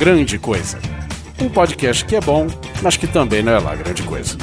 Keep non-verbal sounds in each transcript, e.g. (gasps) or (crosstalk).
Grande Coisa. Um podcast que é bom, mas que também não é lá grande coisa.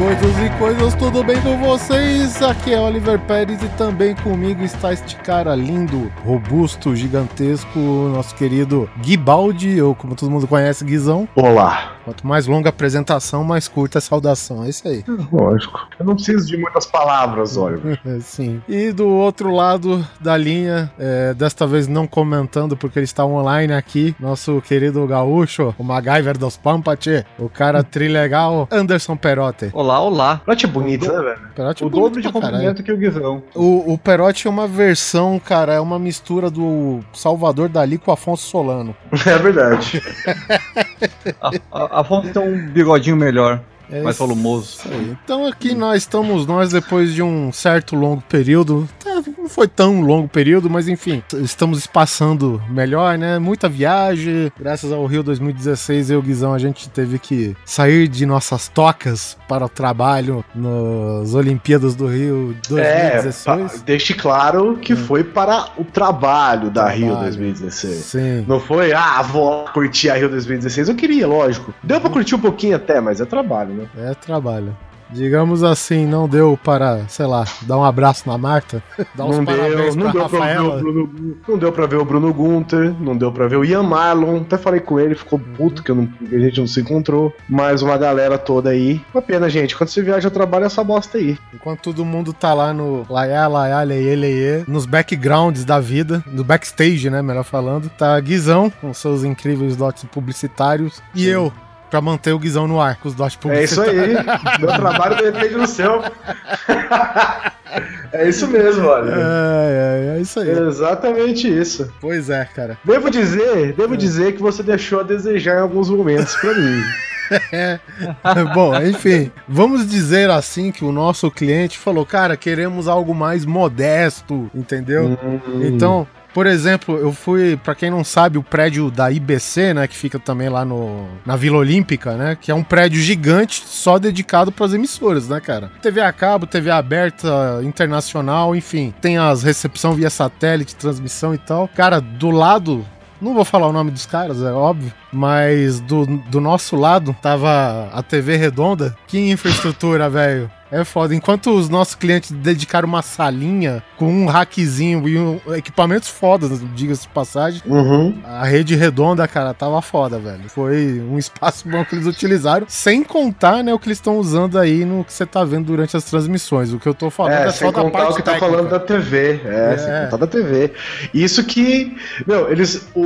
coisas e coisas, tudo bem com vocês? Aqui é Oliver Pérez e também comigo está este cara lindo, robusto, gigantesco, nosso querido Guibaldi, ou como todo mundo conhece, Guizão. Olá. Quanto mais longa a apresentação, mais curta a saudação. É isso aí. Lógico. Eu não preciso de muitas palavras, Oliver. (laughs) Sim. E do outro lado da linha, é, desta vez não comentando porque ele está online aqui, nosso querido gaúcho, o MacGyver dos Pampati, o cara trilegal, Anderson Perotti. Olá, olá. Perotti é bonito, né, velho? Perotti é o bonito dobro de comprimento que o Guizão. O, o Perotti é uma versão, cara, é uma mistura do Salvador Dali com o Afonso Solano. (laughs) É verdade. (laughs) A, a, Afonso tem um bigodinho melhor, É mais volumoso. Então aqui nós estamos nós depois de um certo longo período. Tá, Não foi tão longo período, mas enfim, estamos espaçando melhor, né? Muita viagem. Graças ao Rio 2016, eu e o Guizão, a gente teve que sair de nossas tocas para o trabalho nas Olimpíadas do Rio É, 2016. pa- deixe claro que foi para o trabalho da Rio Trabalho. 2016. Sim. Não foi, ah, vou curtir a Rio 2016. Eu queria, lógico. Deu pra curtir um pouquinho até, mas é trabalho, né? É trabalho. Digamos assim, não deu para, sei lá, dar um abraço na Marta, (laughs) dar uns não parabéns deu, não pra deu pra ver o Rafaela. Bruno, não deu pra ver o Bruno Gunter, não deu pra ver o Ian Marlon. Até falei com ele, ficou puto que, não- que a gente não se encontrou. Mas uma galera toda aí. Uma pena, gente. Quando você viaja, trabalha essa bosta aí. Enquanto todo mundo tá lá no laiá, laiá, leie, leie, nos backgrounds da vida, no backstage, né, melhor falando, tá Guizão, com seus incríveis dotes publicitários, e eu, pra manter o Guizão no ar, com os dotes É isso aí. Meu trabalho depende do seu. (laughs) é isso mesmo, olha. É, é, é isso aí. É exatamente isso. Pois é, cara. Devo dizer, devo dizer que você deixou a desejar em alguns momentos pra mim. (laughs) Bom, enfim, vamos dizer assim que o nosso cliente falou, cara, queremos algo mais modesto, entendeu? Hum. Então, por exemplo, eu fui, pra quem não sabe, o prédio da IBC, né, que fica também lá no, na Vila Olímpica, né, que é um prédio gigante só dedicado pras emissoras, né, cara? TV a cabo, TV aberta, internacional, enfim, tem as recepção via satélite, transmissão e tal. Cara, do lado não vou falar o nome dos caras, é óbvio. Mas do, do nosso lado tava a TV redonda. Que infraestrutura, velho. É foda. Enquanto os nossos clientes dedicaram uma salinha com um hackzinho e um, equipamentos fodas, diga-se de passagem, Uhum. a rede redonda, cara, tava foda, velho. Foi um espaço bom que eles utilizaram, sem contar, né, o que eles estão usando aí no que você tá vendo durante as transmissões. O que eu tô falando é, É, só da parte o que tá técnica. falando da TV. É, É. sem contar da TV. Isso que, meu, eles. O,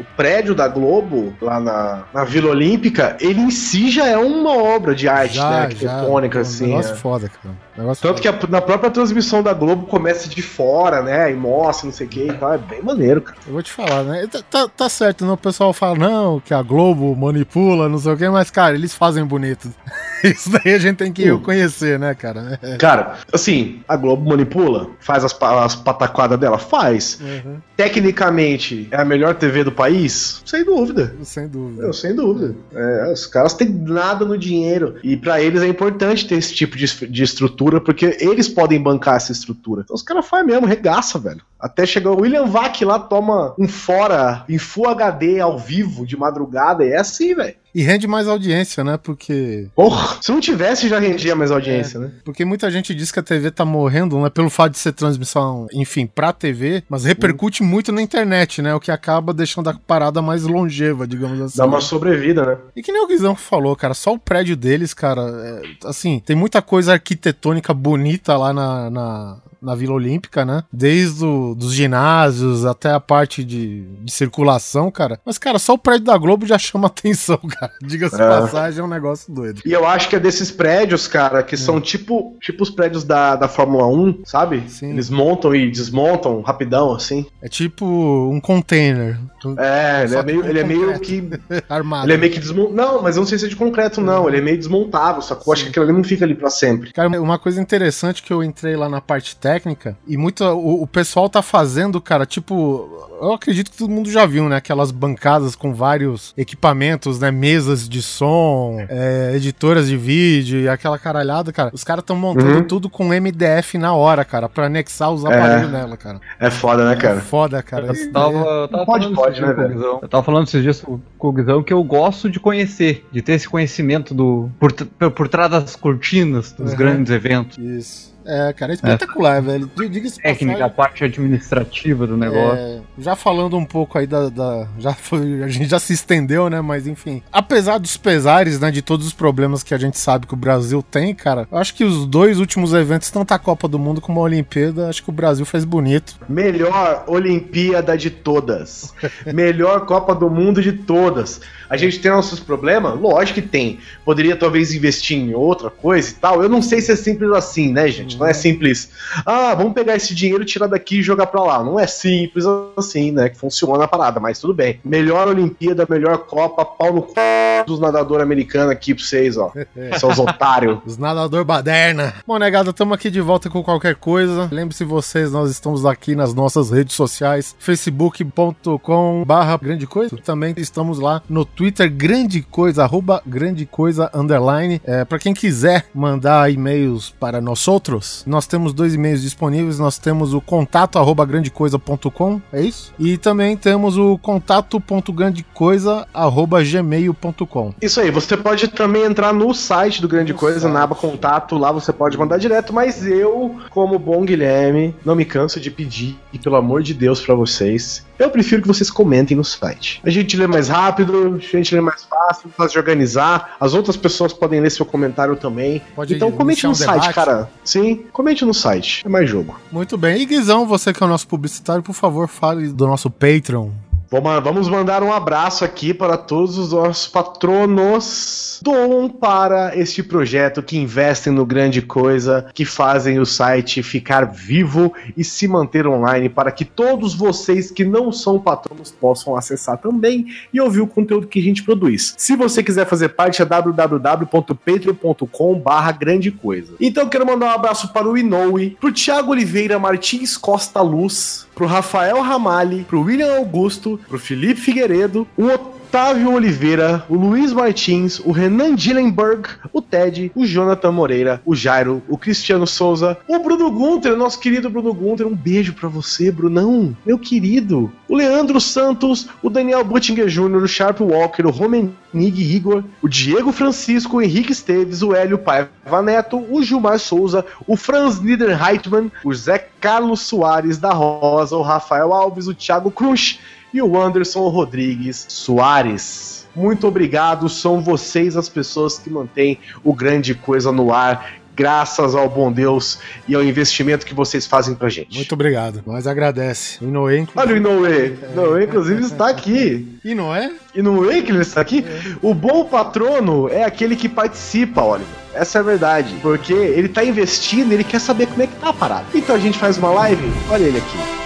o prédio da Globo, lá na, na Vila Olímpica, ele em si já é uma obra de arte, né? Arquitetônica, um assim. Negócio é. foda, cara. Negócio Tanto que a- na própria transmissão da Globo começa de fora, né? E mostra, não sei o que e tal. É bem maneiro, cara. Eu vou te falar, né? Tá, tá- tá certo, né? O pessoal fala, não, que a Globo manipula, não sei o quê, mas, cara, eles fazem bonito. (laughs) Isso daí a gente tem que reconhecer, né, cara? É. Cara, assim, a Globo manipula, faz as, as pataquadas dela, faz. Uhum, Tecnicamente, é a melhor TV do país? Sem dúvida. sem dúvida. Eu, sem dúvida. É, os caras têm nada no dinheiro. E pra eles é importante ter esse tipo de, de estrutura, porque eles podem bancar essa estrutura. Então os caras fazem mesmo, regaça, velho. Até chegar o William Vac lá, toma um fora em Full HD ao vivo de madrugada. E é assim, velho. E rende mais audiência, né? Porque. Porra, se não tivesse, já rendia mais audiência, né? Porque muita gente diz que a TV tá morrendo, né? Pelo fato de ser transmissão, enfim, pra TV, mas repercute muito na internet, né? O que acaba deixando a parada mais longeva, digamos assim. Dá uma sobrevida, né? E que nem o Guizão falou, cara, só o prédio deles, cara, é, assim, tem muita coisa arquitetônica bonita lá na, na, na Vila Olímpica, né? Desde o, dos ginásios até a parte de, de circulação, cara. Mas, cara, só o prédio da Globo já (laughs) chama atenção, cara. Diga-se É. passagem, é um negócio doido. E eu acho que é desses prédios, cara, que são tipo, tipo os prédios da, da Fórmula 1, sabe? Sim. Eles montam e desmontam rapidão, assim. É tipo um container É, ele Só é meio, ele é meio que. (laughs) armado. Ele é meio que desmontável. Não, mas eu não sei se é de concreto, não. Ele é meio desmontável, sacou? Acho que aquilo ali não fica ali pra sempre. Cara, uma coisa interessante que eu entrei lá na parte técnica técnica. E muito. O, o pessoal tá fazendo, cara, tipo. Eu acredito que todo mundo já viu, né? Aquelas bancadas com vários equipamentos, né? Mesas de som, é, editoras de vídeo e aquela caralhada, cara. Os caras estão montando Uhum. tudo com MDF na hora, cara, pra anexar os aparelhos nela, cara. É foda, né, É cara? foda, cara. Eu tava, eu tava Pode, falando pode, esses dias né, com o velho? Eu tava falando esses dias com o Guizão que eu gosto de conhecer, de ter esse conhecimento do por, por trás das cortinas dos Uhum. grandes eventos. Isso. É, cara, é espetacular, velho. Diga-se de Técnica, a parte administrativa do negócio. É, já falando um pouco aí da. da- já foi, a gente já se estendeu, né? Mas enfim. Apesar dos pesares, né? De todos os problemas que a gente sabe que o Brasil tem, cara. Eu acho que os dois últimos eventos, tanto a Copa do Mundo como a Olimpíada, acho que o Brasil fez bonito. Melhor Olimpíada de todas. Melhor Copa do Mundo de todas. A gente tem nossos problemas? Lógico que tem. Poderia talvez investir em outra coisa e tal. Eu não sei se é simples assim, né, gente? Não é simples. Ah, vamos pegar esse dinheiro, tirar daqui e jogar pra lá. Não é simples assim, né? Que funciona a parada, mas tudo bem. Melhor Olimpíada, melhor Copa, pau no c... dos nadadores americanos aqui pra vocês, ó. (laughs) Seus otários. Os nadador baderna. Bom, negada, estamos aqui de volta com qualquer coisa. Lembre-se vocês, nós estamos aqui nas nossas redes sociais, facebook.com barra grande coisa. Também estamos lá no Twitter, grande coisa, arroba grande coisa, underline. É, para quem quiser mandar e-mails para nós outros, nós temos dois e-mails disponíveis. Nós temos o contato arroba grandecoisa.com, é isso? E também temos o contato.grandecoisa arroba gmail.com. Isso aí, você pode também entrar no site do Grande Coisa, na aba contato, lá você pode mandar direto, mas eu, como bom Guilherme, não me canso de pedir, e pelo amor de Deus pra vocês, eu prefiro que vocês comentem no site. A gente lê mais rápido, a gente lê mais fácil, fácil de organizar, as outras pessoas podem ler seu comentário também. Pode então comente no um site, debate. cara. Sim, comente no site, é mais jogo. Muito bem. E Guizão, você que é o nosso publicitário, por favor, fale do nosso Patreon. Vamos mandar um abraço aqui para todos os nossos patronos. Doam para este projeto que investem no grande coisa, que fazem o site ficar vivo e se manter online para que todos vocês que não são patronos possam acessar também e ouvir o conteúdo que a gente produz. Se você quiser fazer parte é www.patreon.com barra grande coisa. Então quero mandar um abraço para o Inoue, pro Thiago Oliveira Martins Costa Luz, pro Rafael Ramalhi, pro William Augusto, pro Felipe Figueiredo, o Otávio Oliveira, o Luiz Martins, o Renan Dillenberg, o Ted, o Jonathan Moreira, o Jairo, o Cristiano Souza, o Bruno Gunter, nosso querido Bruno Gunter. Um beijo pra você, Brunão, meu querido. O Leandro Santos, o Daniel Buttinger Jr., o Sharp Walker, o Romenig Igor, o Diego Francisco, o Henrique Esteves, o Hélio Paiva Neto, o Gilmar Souza, o Franz Niederheitmann, o Zé Carlos Soares da Rosa, o Rafael Alves, o Thiago Cruz e o Anderson Rodrigues Soares. Muito obrigado, são vocês as pessoas que mantêm o grande coisa no ar, graças ao bom Deus e ao investimento que vocês fazem pra gente. Muito obrigado. Nós agradece. Inoue, Olha o Inoue, Inoue inclusive está aqui. E não é? E no que ele está aqui, o bom patrono é aquele que participa, Oliver. Essa é a verdade. Porque ele tá investindo, ele quer saber como é que tá a parada. Então a gente faz uma live, olha ele aqui.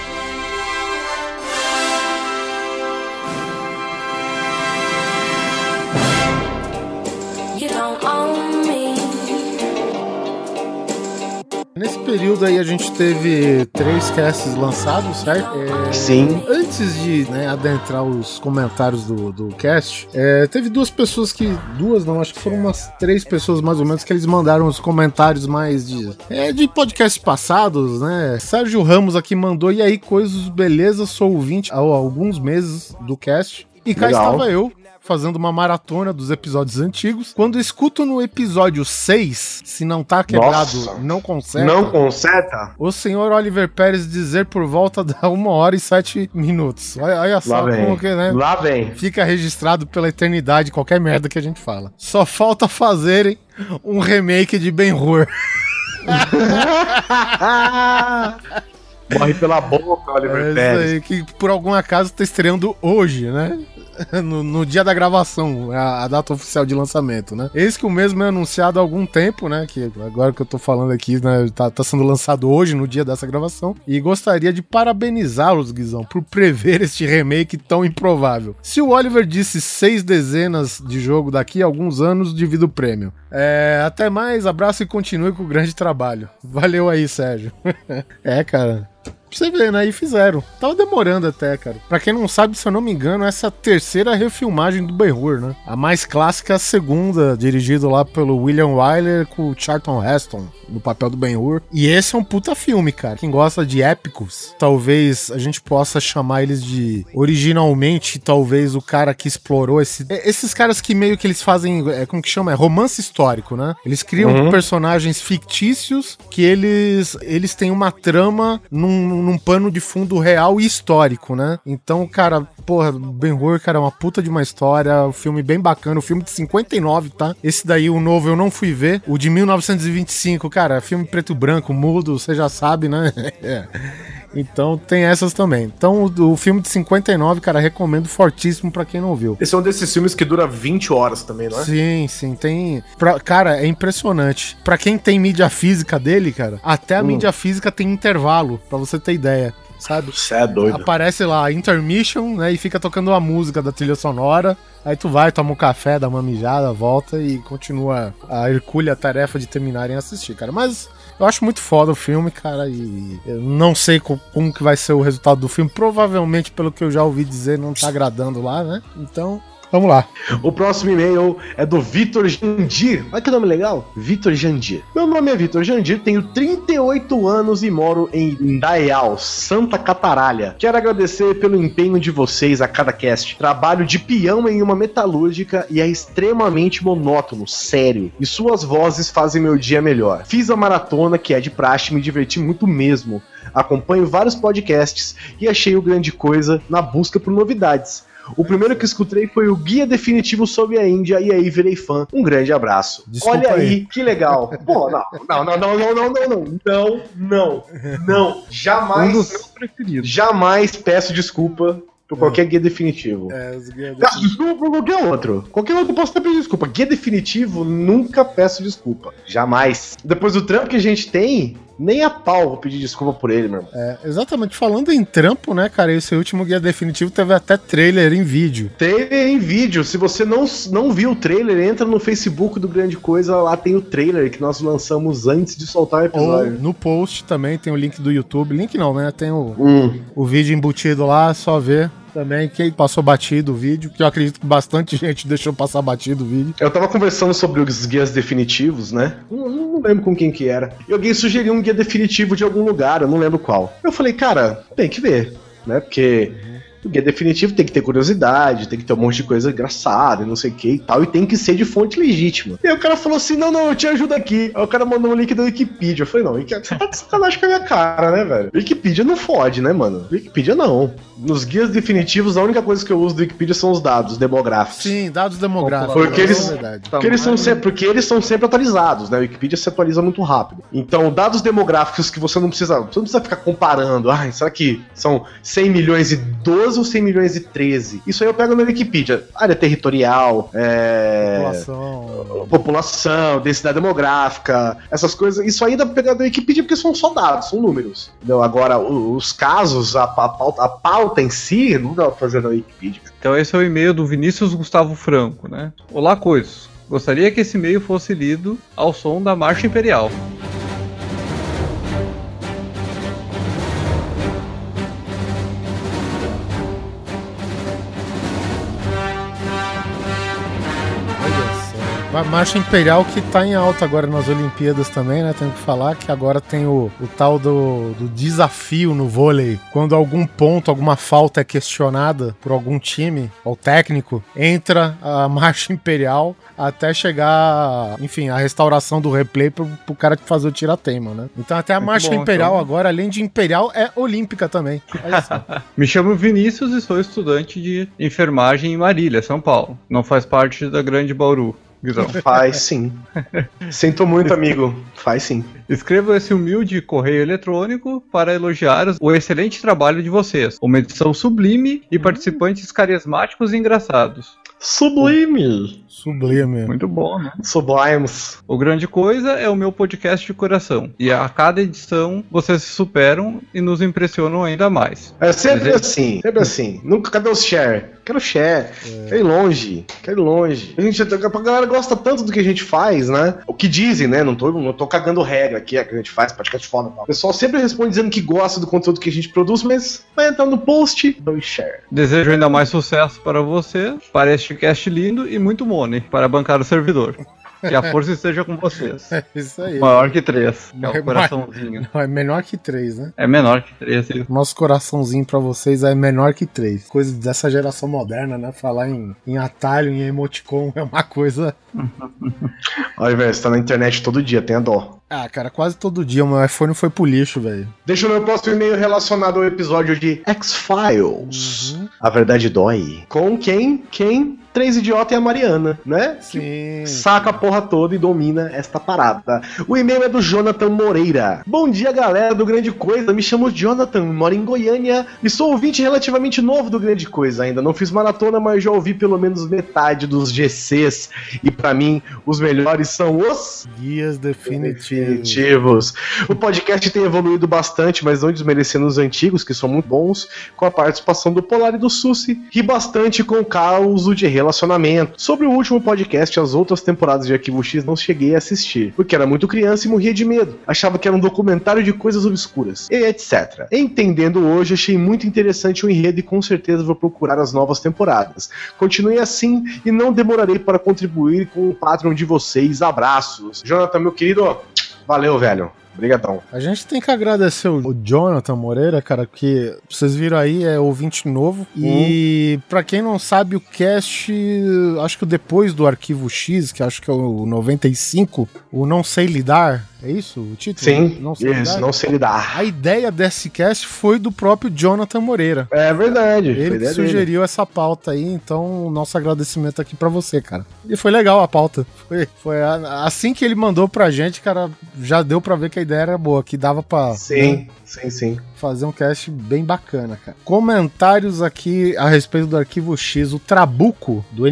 Período aí a gente teve três casts lançados, certo? É, Sim. Antes de né, adentrar os comentários do, do cast, é, teve duas pessoas que. Duas não, acho que foram umas três pessoas mais ou menos que eles mandaram os comentários mais de. É, de podcasts passados, né? Sérgio Ramos aqui mandou, e aí, coisas, beleza, sou ouvinte há alguns meses do cast. E cá Legal. estava eu, fazendo uma maratona dos episódios antigos. Quando escuto no episódio 6, se não tá quebrado, Nossa. não consegue. Não conserta? O senhor Oliver Pérez dizer por volta da uma hora e sete minutos. Olha, olha só Lá vem. como que, né? Lá vem. Fica registrado pela eternidade qualquer merda que a gente fala. Só falta fazerem um remake de Ben-Hur. (laughs) Morre pela boca, Oliver É isso Pérez. aí, que por algum acaso tá estreando hoje, né? (laughs) no, no dia da gravação, a, a data oficial de lançamento, né? Esse que o mesmo é anunciado há algum tempo, né? Que agora que eu tô falando aqui, né? Tá, tá sendo lançado hoje, no dia dessa gravação. E gostaria de parabenizá-los, Guizão, por prever este remake tão improvável. Se o Oliver disse seis dezenas de jogo daqui a alguns anos, divido o prêmio. É, até mais, abraço e continue com o grande trabalho. Valeu aí, Sérgio. (laughs) é, cara. Pra você ver, né? E fizeram. Tava demorando até, cara. Pra quem não sabe, se eu não me engano, essa é a terceira refilmagem do Ben-Hur, né? A mais clássica a segunda, dirigido lá pelo William Wyler com o Charlton Heston no papel do Ben-Hur. E esse é um puta filme, cara. Quem gosta de épicos, talvez a gente possa chamar eles de originalmente, talvez o cara que explorou esse é, esses caras que meio que eles fazem, é, como que chama? É romance histórico, né? Eles criam Uhum. personagens fictícios que eles eles têm uma trama num, num pano de fundo real e histórico, né? Então, cara, porra, Ben-Hur, cara, é uma puta de uma história, um filme bem bacana, o filme de 59, tá? Esse daí, o novo, eu não fui ver. O de 1925, cara, filme preto e branco, mudo, você já sabe, né? (laughs) Então tem essas também. Então o, o filme de 59, cara, recomendo fortíssimo pra quem não viu. Esse é um desses filmes que dura 20 horas também, não é? Sim, sim, tem. pra- cara, é impressionante. Pra quem tem mídia física dele, cara, até a Hum. mídia física tem intervalo, pra você ter ideia, sabe? Você é doido. Aparece lá, intermission, né? E fica tocando a música da trilha sonora. Aí tu vai, toma um café, dá uma mijada, volta e continua a hercúlea tarefa de terminarem a assistir, cara. Mas eu acho muito foda o filme, cara, e eu não sei co- como que vai ser o resultado do filme. Provavelmente, pelo que eu já ouvi dizer, não tá agradando lá, né? Então, vamos lá. O próximo e-mail é do Vitor Jandir. Olha que nome legal. Vitor Jandir. Meu nome é Vitor Jandir, tenho 38 anos e moro em Indaial, Santa Cataralha. Quero agradecer pelo empenho de vocês a cada cast. Trabalho de peão em uma metalúrgica e é extremamente monótono, sério. E suas vozes fazem meu dia melhor. Fiz a maratona, que é de praxe, me diverti muito mesmo. Acompanho vários podcasts e achei o grande coisa na busca por novidades. O primeiro que escutei foi o Guia Definitivo sobre a Índia e aí virei fã. Um grande abraço. Desculpa Olha aí, aí. que legal. Pô, não, não, não, não, não, não, não, não, não, não, não, Um jamais, dos meus preferidos. jamais peço desculpa por qualquer guia definitivo. É, os guias Peço desculpa por qualquer outro. Qualquer outro eu posso até pedir desculpa. Guia definitivo, nunca peço desculpa. Jamais. Depois do trampo que a gente tem, nem a pau vou pedir desculpa por ele, meu irmão. É, exatamente. Falando em trampo, né, cara? Esse último guia definitivo teve até trailer em vídeo. Trailer em vídeo. Se você não, não viu o trailer, entra no Facebook do Grande Coisa, lá tem o trailer que nós lançamos antes de soltar o Ou episódio. no post também tem o link do YouTube. Link não, né? Tem o, Hum. o vídeo embutido lá, só ver. Também quem passou batido o vídeo, que eu acredito que bastante (laughs) gente deixou passar batido o vídeo. Eu tava conversando sobre os guias definitivos, né? Não, não lembro com quem que era. E alguém sugeriu um guia definitivo de algum lugar, eu não lembro qual. Eu falei, cara, tem que ver, né? Porque o guia definitivo tem que ter curiosidade, tem que ter um monte de coisa engraçada e não sei o que e tal, e tem que ser de fonte legítima. E aí o cara falou assim: não, não, eu te ajudo aqui. Aí o cara mandou um link da Wikipedia. Eu falei, não, você tá de sacanagem com a minha cara, né, velho? Wikipedia não fode, né, mano? Wikipedia não. Nos guias definitivos, a única coisa que eu uso do Wikipedia são os dados demográficos. Sim, dados demográficos. Porque é eles- verdade. Porque eles, são sempre, porque eles são sempre atualizados, né? A Wikipedia se atualiza muito rápido. Então, dados demográficos que você não precisa. Você não precisa ficar comparando. Ai, será que são 100 milhões e 12 ou 100 milhões e 13? Isso aí eu pego na Wikipedia. Área territorial, é. População. População, densidade demográfica, essas coisas. Isso aí dá pra pegar da Wikipedia porque são só dados, são números. Entendeu? Agora, os casos, a, a pauta, a pauta em si, não dá pra fazer na Wikipedia. Então esse é o e-mail do Vinícius Gustavo Franco, né? Olá, coisas. Gostaria que esse e-mail fosse lido ao som da Marcha Imperial. A marcha imperial que tá em alta agora nas Olimpíadas também, né? Tem que falar que agora tem o, o tal do, do desafio no vôlei. Quando algum ponto, alguma falta é questionada por algum time ou técnico, entra a marcha imperial até chegar, enfim, a restauração do replay pro, pro cara fazer o tiratema, né? Então até a Muito marcha bom, imperial então. agora, além de imperial, é olímpica também. (laughs) Me chamo Vinícius e sou estudante de enfermagem em Marília, São Paulo. Não faz parte da Grande Bauru. Guizão. (laughs) Faz sim. Sinto muito, amigo. Faz sim. Escreva esse humilde correio eletrônico para elogiar o excelente trabalho de vocês. Uma edição sublime e participantes carismáticos e engraçados. Sublime. Sublime. Muito bom, né? Sublimes. O Grande Coisa é o meu podcast de coração. E a cada edição vocês se superam e nos impressionam ainda mais. É sempre Desejo- assim, sempre assim. Nunca, cadê os share? Quero share. Quero ir longe. Quero ir longe. A, gente, a galera gosta tanto do que a gente faz, né? O que dizem, né? Não tô, não tô cagando regra aqui, é que a gente faz, podcast foda tal. O pessoal sempre responde dizendo que gosta do conteúdo que a gente produz, mas vai entrar no post, um share. Desejo ainda mais sucesso para você, para este cast lindo e muito money para bancar o servidor. Que a força esteja com vocês. (laughs) É isso aí. Maior que três, que é o coraçãozinho. Não, é menor que três, né? É menor que três. isso. Nosso coraçãozinho pra vocês é menor que três. Coisa dessa geração moderna, né? Falar em, em atalho, em emoticon é uma coisa. (laughs) Olha, velho, você tá na internet todo dia, tenha dó. Ah, cara, quase todo dia o meu iPhone foi pro lixo, velho. Deixa o meu próximo e-mail relacionado ao episódio de X-Files. Uhum. A verdade dói. Com quem? Quem? Três idiotas e a Mariana, né? Sim. saca a porra toda e domina esta parada. O e-mail é do Jonathan Moreira. Bom dia, galera do Grande Coisa. Me chamo Jonathan, moro em Goiânia e sou ouvinte relativamente novo do Grande Coisa. Ainda não fiz maratona, mas já ouvi pelo menos metade dos GCs. E pra mim, os melhores são os Guias definitivos. Definitivos. O podcast tem evoluído bastante, mas não desmerecendo os antigos, que são muito bons, com a participação do Polar e do Susi, e bastante com o caos de relacionamento. Sobre o último podcast, as outras temporadas de Arquivo X não cheguei a assistir, porque era muito criança e morria de medo. Achava que era um documentário de coisas obscuras, e etc. Entendendo hoje, achei muito interessante o enredo e com certeza vou procurar as novas temporadas. Continue assim e não demorarei para contribuir com o Patreon de vocês. Abraços. Jonathan, meu querido, valeu, velho. Obrigadão. A gente tem que agradecer o Jonathan Moreira, cara, que vocês viram aí, é ouvinte novo. E pra quem não sabe, o cast, acho que depois do Arquivo X, que acho que é o 95, o Não Sei Lidar, é isso o título? Sim, Não Sei isso, não sei lidar. A ideia desse cast foi do próprio Jonathan Moreira. É verdade. Ele que ideia dele. sugeriu essa pauta aí, então nosso agradecimento aqui pra você, cara. E foi legal a pauta. Foi, foi a- assim que ele mandou pra gente, cara, já deu pra ver que a ideia era boa, que dava pra né, Sim, sim, sim. fazer um cast bem bacana, cara. Comentários aqui a respeito do Arquivo X, o Trabuco do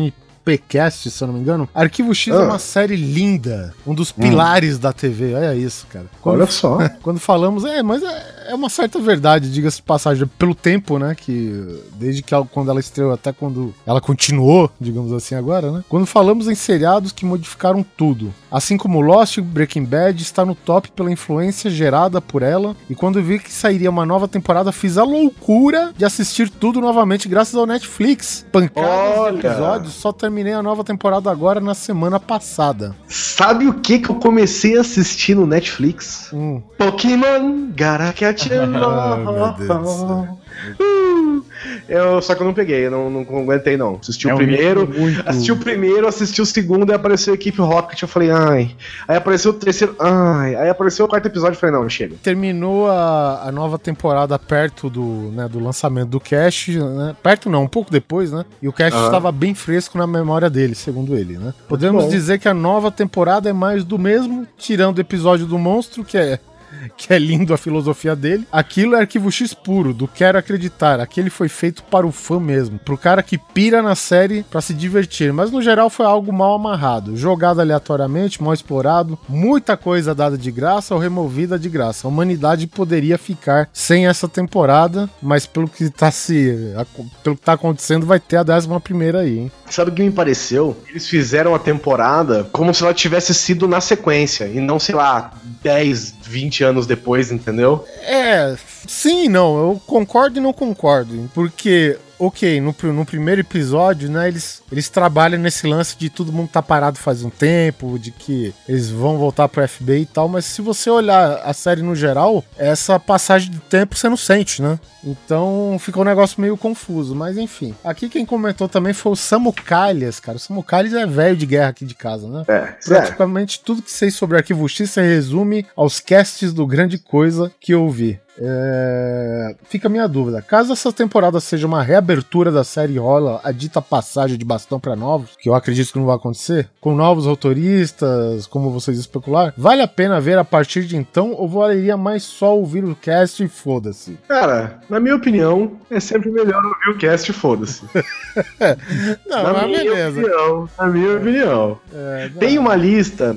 NPcast, se eu não me engano. Arquivo X é Ah. uma série linda, um dos pilares da TV. Olha isso, cara. Quando Olha só. (laughs) quando falamos, é, mas é, é uma certa verdade, diga-se de passagem, pelo tempo, né, que desde que ela- quando ela estreou até quando ela continuou, digamos assim agora, né? Quando falamos em seriados que modificaram tudo, assim como Lost Breaking Bad está no top pela influência gerada por ela, e quando vi que sairia uma nova temporada, fiz a loucura de assistir tudo novamente graças ao Netflix. Pancadas Olha! de episódios, só terminei a nova temporada agora na semana passada. Sabe o que que eu comecei a assistir no Netflix? Hum. Pokémon Gotta All. (laughs) Uh, eu, só que eu não peguei, eu não, não aguentei não. Assisti É o primeiro, muito- assisti o primeiro, assisti o segundo, aí apareceu a equipe Rocket, eu falei, ai. Aí apareceu o terceiro, ai. Aí apareceu o quarto episódio, eu falei, não, chega. terminou a, a nova temporada perto do, né, do lançamento do Cash, né? Perto não, um pouco depois, né? E o Cash Aham. estava bem fresco na memória dele, segundo ele, né? Podemos dizer que a nova temporada é mais do mesmo, tirando o episódio do monstro, que é (laughs) que é lindo a filosofia dele. Aquilo é arquivo X puro, do quero acreditar. Aquele foi feito para o fã mesmo, pro cara que pira na série pra se divertir, mas no geral foi algo mal amarrado, jogado aleatoriamente, mal explorado, muita coisa dada de graça ou removida de graça. A humanidade poderia ficar sem essa temporada, mas pelo que tá se pelo que tá acontecendo vai ter a décima primeira aí, hein? Sabe o que me pareceu? Eles fizeram a temporada como se ela tivesse sido na sequência, e não, sei lá, 10, 20 anos depois, entendeu? É, sim não, eu concordo e não concordo, porque, ok, no, no primeiro episódio, né, eles, eles trabalham nesse lance de todo mundo tá parado faz um tempo, de que eles vão voltar pro FBI e tal, mas se você olhar a série no geral, essa passagem de tempo você não sente, né? Então ficou um negócio meio confuso, mas enfim. Aqui quem comentou também foi o Samu Calhas, cara. O Samu Calhas é velho de guerra aqui de casa, né? É, sério. Praticamente tudo que sei sobre Arquivo X se resume aos casts do Grande Coisa que eu vi. É, Fica a minha dúvida. Caso essa temporada seja uma reabertura da série rola a dita passagem de bastão para novos, que eu acredito que não vai acontecer, com novos autoristas, como vocês especular, vale a pena ver a partir de então ou valeria mais só ouvir o cast e foda-se? Cara, na minha opinião, é sempre melhor ouvir o cast e foda-se. (laughs) Não, na minha beleza. opinião. Na minha opinião. É. Tem uma lista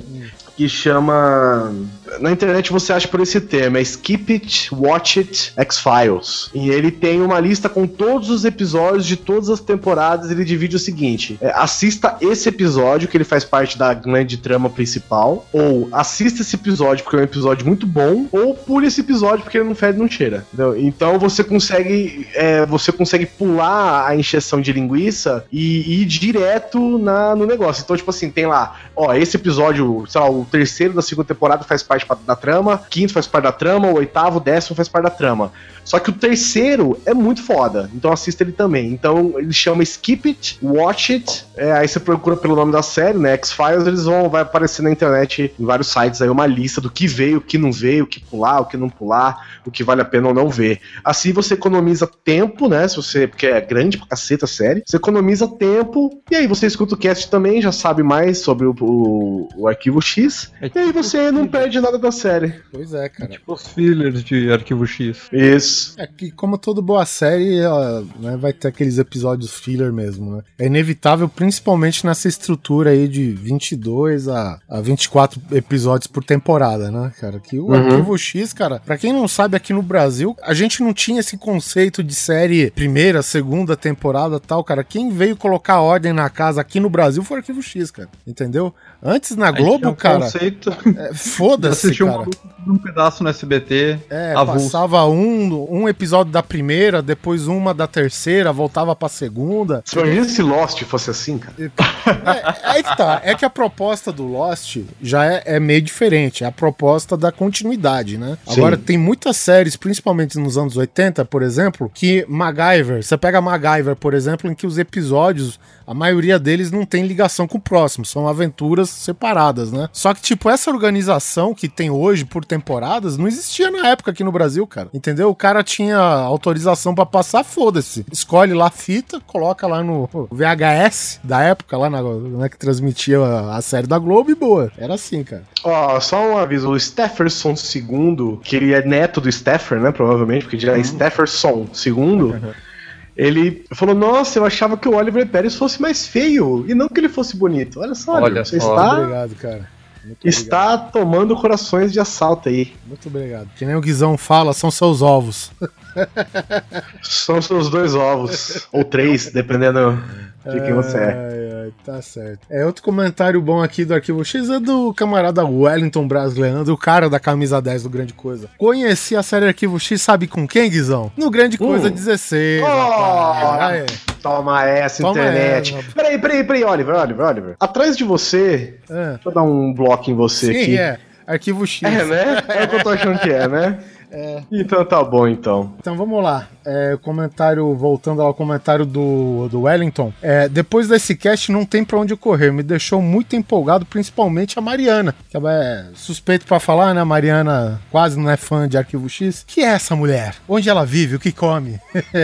que chama. Na internet você acha por esse termo, é Skip It, Watch It, X-Files. E ele tem uma lista com todos os episódios de todas as temporadas. Ele divide o seguinte: é, assista esse episódio, que ele faz parte da grande trama principal, ou assista esse episódio porque é um episódio muito bom, ou pule esse episódio porque ele não fede não cheira. entendeu? Então você consegue. é, você consegue pular a encheção de linguiça e ir direto na, no negócio. Então, tipo assim, tem lá, ó, esse episódio, sei lá, o terceiro da segunda temporada faz parte pa- da trama, quinto faz parte da trama, o oitavo, o décimo faz parte da trama. Só que o terceiro é muito foda, então assista ele também. Então ele chama Skip It, Watch It, é, aí você procura pelo nome da série, né? X-Files, eles vão vai aparecer na internet em vários sites aí uma lista do que veio, o que não veio, o que pular, o que não pular, o que vale a pena ou não ver. Assim você economiza tempo, né? Se você, porque é grande pra caceta a série, você economiza tempo, e aí você escuta o cast também, já sabe mais sobre o, o- o arquivo X, É e aí você não perde nada da série. Pois é, cara. Tipo os fillers de Arquivo X. Isso. É que, como toda boa série, ela, né, vai ter aqueles episódios filler mesmo, né? É inevitável, principalmente nessa estrutura aí de 22 a, a 24 episódios por temporada, né, cara? Que o Uhum. Arquivo X, cara, pra quem não sabe, aqui no Brasil, a gente não tinha esse conceito de série primeira, segunda temporada tal, cara. Quem veio colocar ordem na casa aqui no Brasil foi o Arquivo X, cara. Entendeu? Antes na Globo, um cara, Conceito, é, foda-se, assistiu cara. um, um pedaço no SBT. É, avulso. passava um, um episódio da primeira, depois uma da terceira, voltava pra segunda. Você imagina se Lost fosse assim, cara? É, é que tá, é que a proposta do Lost já é, é meio diferente, é a proposta da continuidade, né? Sim. Agora, tem muitas séries, principalmente nos anos 80, por exemplo, que MacGyver, você pega MacGyver, por exemplo, em que os episódios, a maioria deles não tem ligação com o próximo, são aventuras separadas, né? Só que, tipo, essa organização que tem hoje por temporadas não existia na época aqui no Brasil, cara. Entendeu? O cara tinha autorização pra passar, foda-se. Escolhe lá a fita, coloca lá no VHS da época, lá na, né, que transmitia a, a série da Globo e boa. Era assim, cara. Ó, só um aviso, o Stefferson II, que ele é neto do Steffer, né, provavelmente, porque já é Stefferson II, (laughs) ele falou, nossa, eu achava que o Oliver Pérez fosse mais feio, e não que ele fosse bonito. Olha só, Olha Oliver, você só. está, Obrigado, cara. Muito está tomando corações de assalto aí. obrigado. Muito obrigado. Que nem o Guizão fala, são seus ovos. (laughs) (laughs) São seus dois ovos, ou três, dependendo de quem você é. Ai, ai, tá certo. É outro comentário bom aqui do Arquivo X é do camarada Wellington Braz Leandro, o cara da camisa 10 do Grande Coisa. Conheci a série Arquivo X, sabe com quem, Guizão? No Grande Coisa 16. Oh! Toma essa, Toma internet. essa. Peraí, peraí, peraí, Oliver, Oliver, Oliver. Atrás de você, É. deixa eu dar um bloco em você Sim, aqui. é. Arquivo X. É, né? É o que eu tô achando que é, né? (laughs) É. Então tá bom, então. Então vamos lá. É, comentário, voltando ao comentário do, do Wellington. É, depois desse cast não tem pra onde correr. Me deixou muito empolgado, principalmente a Mariana. Que é suspeito pra falar, né? A Mariana quase não é fã de Arquivo X. Que é essa mulher? Onde ela vive? O que come?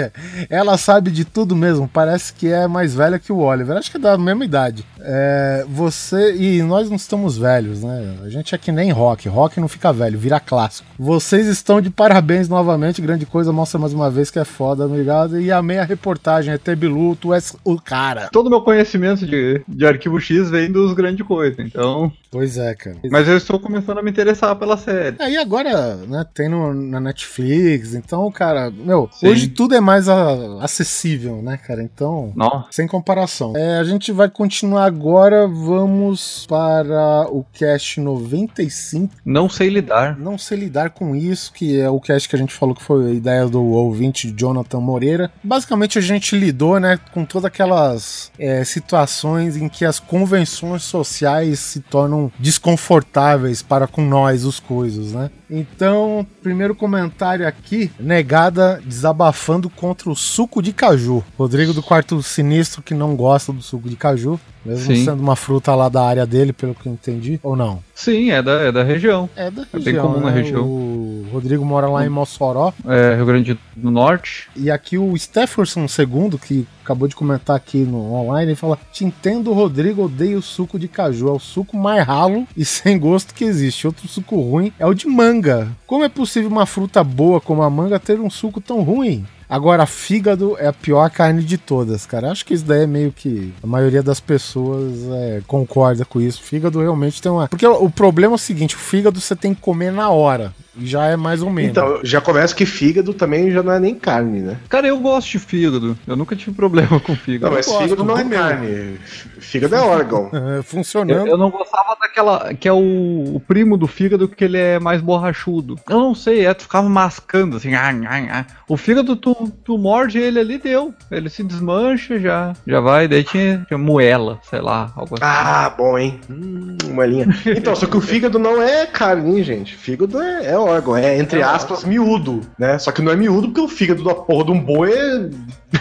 (laughs) ela sabe de tudo mesmo. Parece que é mais velha que o Oliver. Acho que é da mesma idade. É, você. E nós não estamos velhos, né? A gente é que nem rock. Rock não fica velho, vira clássico. Vocês estão de parabéns novamente. Grande coisa, mostra mais uma vez que é foda, obrigado. E amei a reportagem. ET Bilu, tu és o cara. Todo o meu conhecimento de, de Arquivo X vem dos grandes coisas, então. Pois é, cara. Mas eu estou começando a me interessar pela série. Aí agora, né, tem no, na Netflix, então, cara, meu, Sim. hoje tudo é mais a- acessível, né, cara? Então, Nossa. sem comparação. É, a gente vai continuar agora, vamos para o cast 95. Não sei lidar. Não sei lidar com isso, que é o cast que a gente falou que foi a ideia do ouvinte Jonathan Moreira. Basicamente, a gente lidou, né, com todas aquelas é, situações em que as convenções sociais se tornam desconfortáveis para com nós, os coisas, né? Então, primeiro comentário aqui, negada desabafando contra o suco de caju. Rodrigo do Quarto Sinistro que não gosta do suco de caju, mesmo Sim. sendo uma fruta lá da área dele, pelo que eu entendi, ou não? Sim, é da, é da região. É da É bem região, comum na né? região. O Rodrigo mora lá em Mossoró. É, Rio Grande do Norte. E aqui o Stefferson II, que acabou de comentar aqui no online, ele fala: Te entendo, Rodrigo, odeio o suco de caju. É o suco mais ralo e sem gosto que existe. Outro suco ruim é o de manga. Como é possível uma fruta boa como a manga ter um suco tão ruim? Agora, fígado é a pior carne de todas, cara. Acho que isso daí é meio que a maioria das pessoas é, concorda com isso. Fígado realmente tem uma. Porque o problema é o seguinte: o fígado você tem que comer na hora. E já é mais ou menos. Então, já começa que fígado também já não é nem carne, né? Cara, eu gosto de fígado. Eu nunca tive problema (laughs) com fígado. Não, mas fígado não é carne. Fígado é órgão. (laughs) É, Eu, funcionando. eu não gostava daquela. que é o, o primo do fígado, que ele é mais borrachudo. Eu não sei, é, tu ficava mascando assim. ah, ah, ah. O fígado, tu, tu morde ele ali, deu. Ele se desmancha, já, já vai. Daí tinha, tinha moela, sei lá, algo assim. Ah, bom, hein? Hum, uma linha. (laughs) Então, só que o fígado não é carne, hein, gente? Fígado é, é órgão, é, entre aspas, miúdo, né? Só que não é miúdo porque o fígado da porra de um boi é,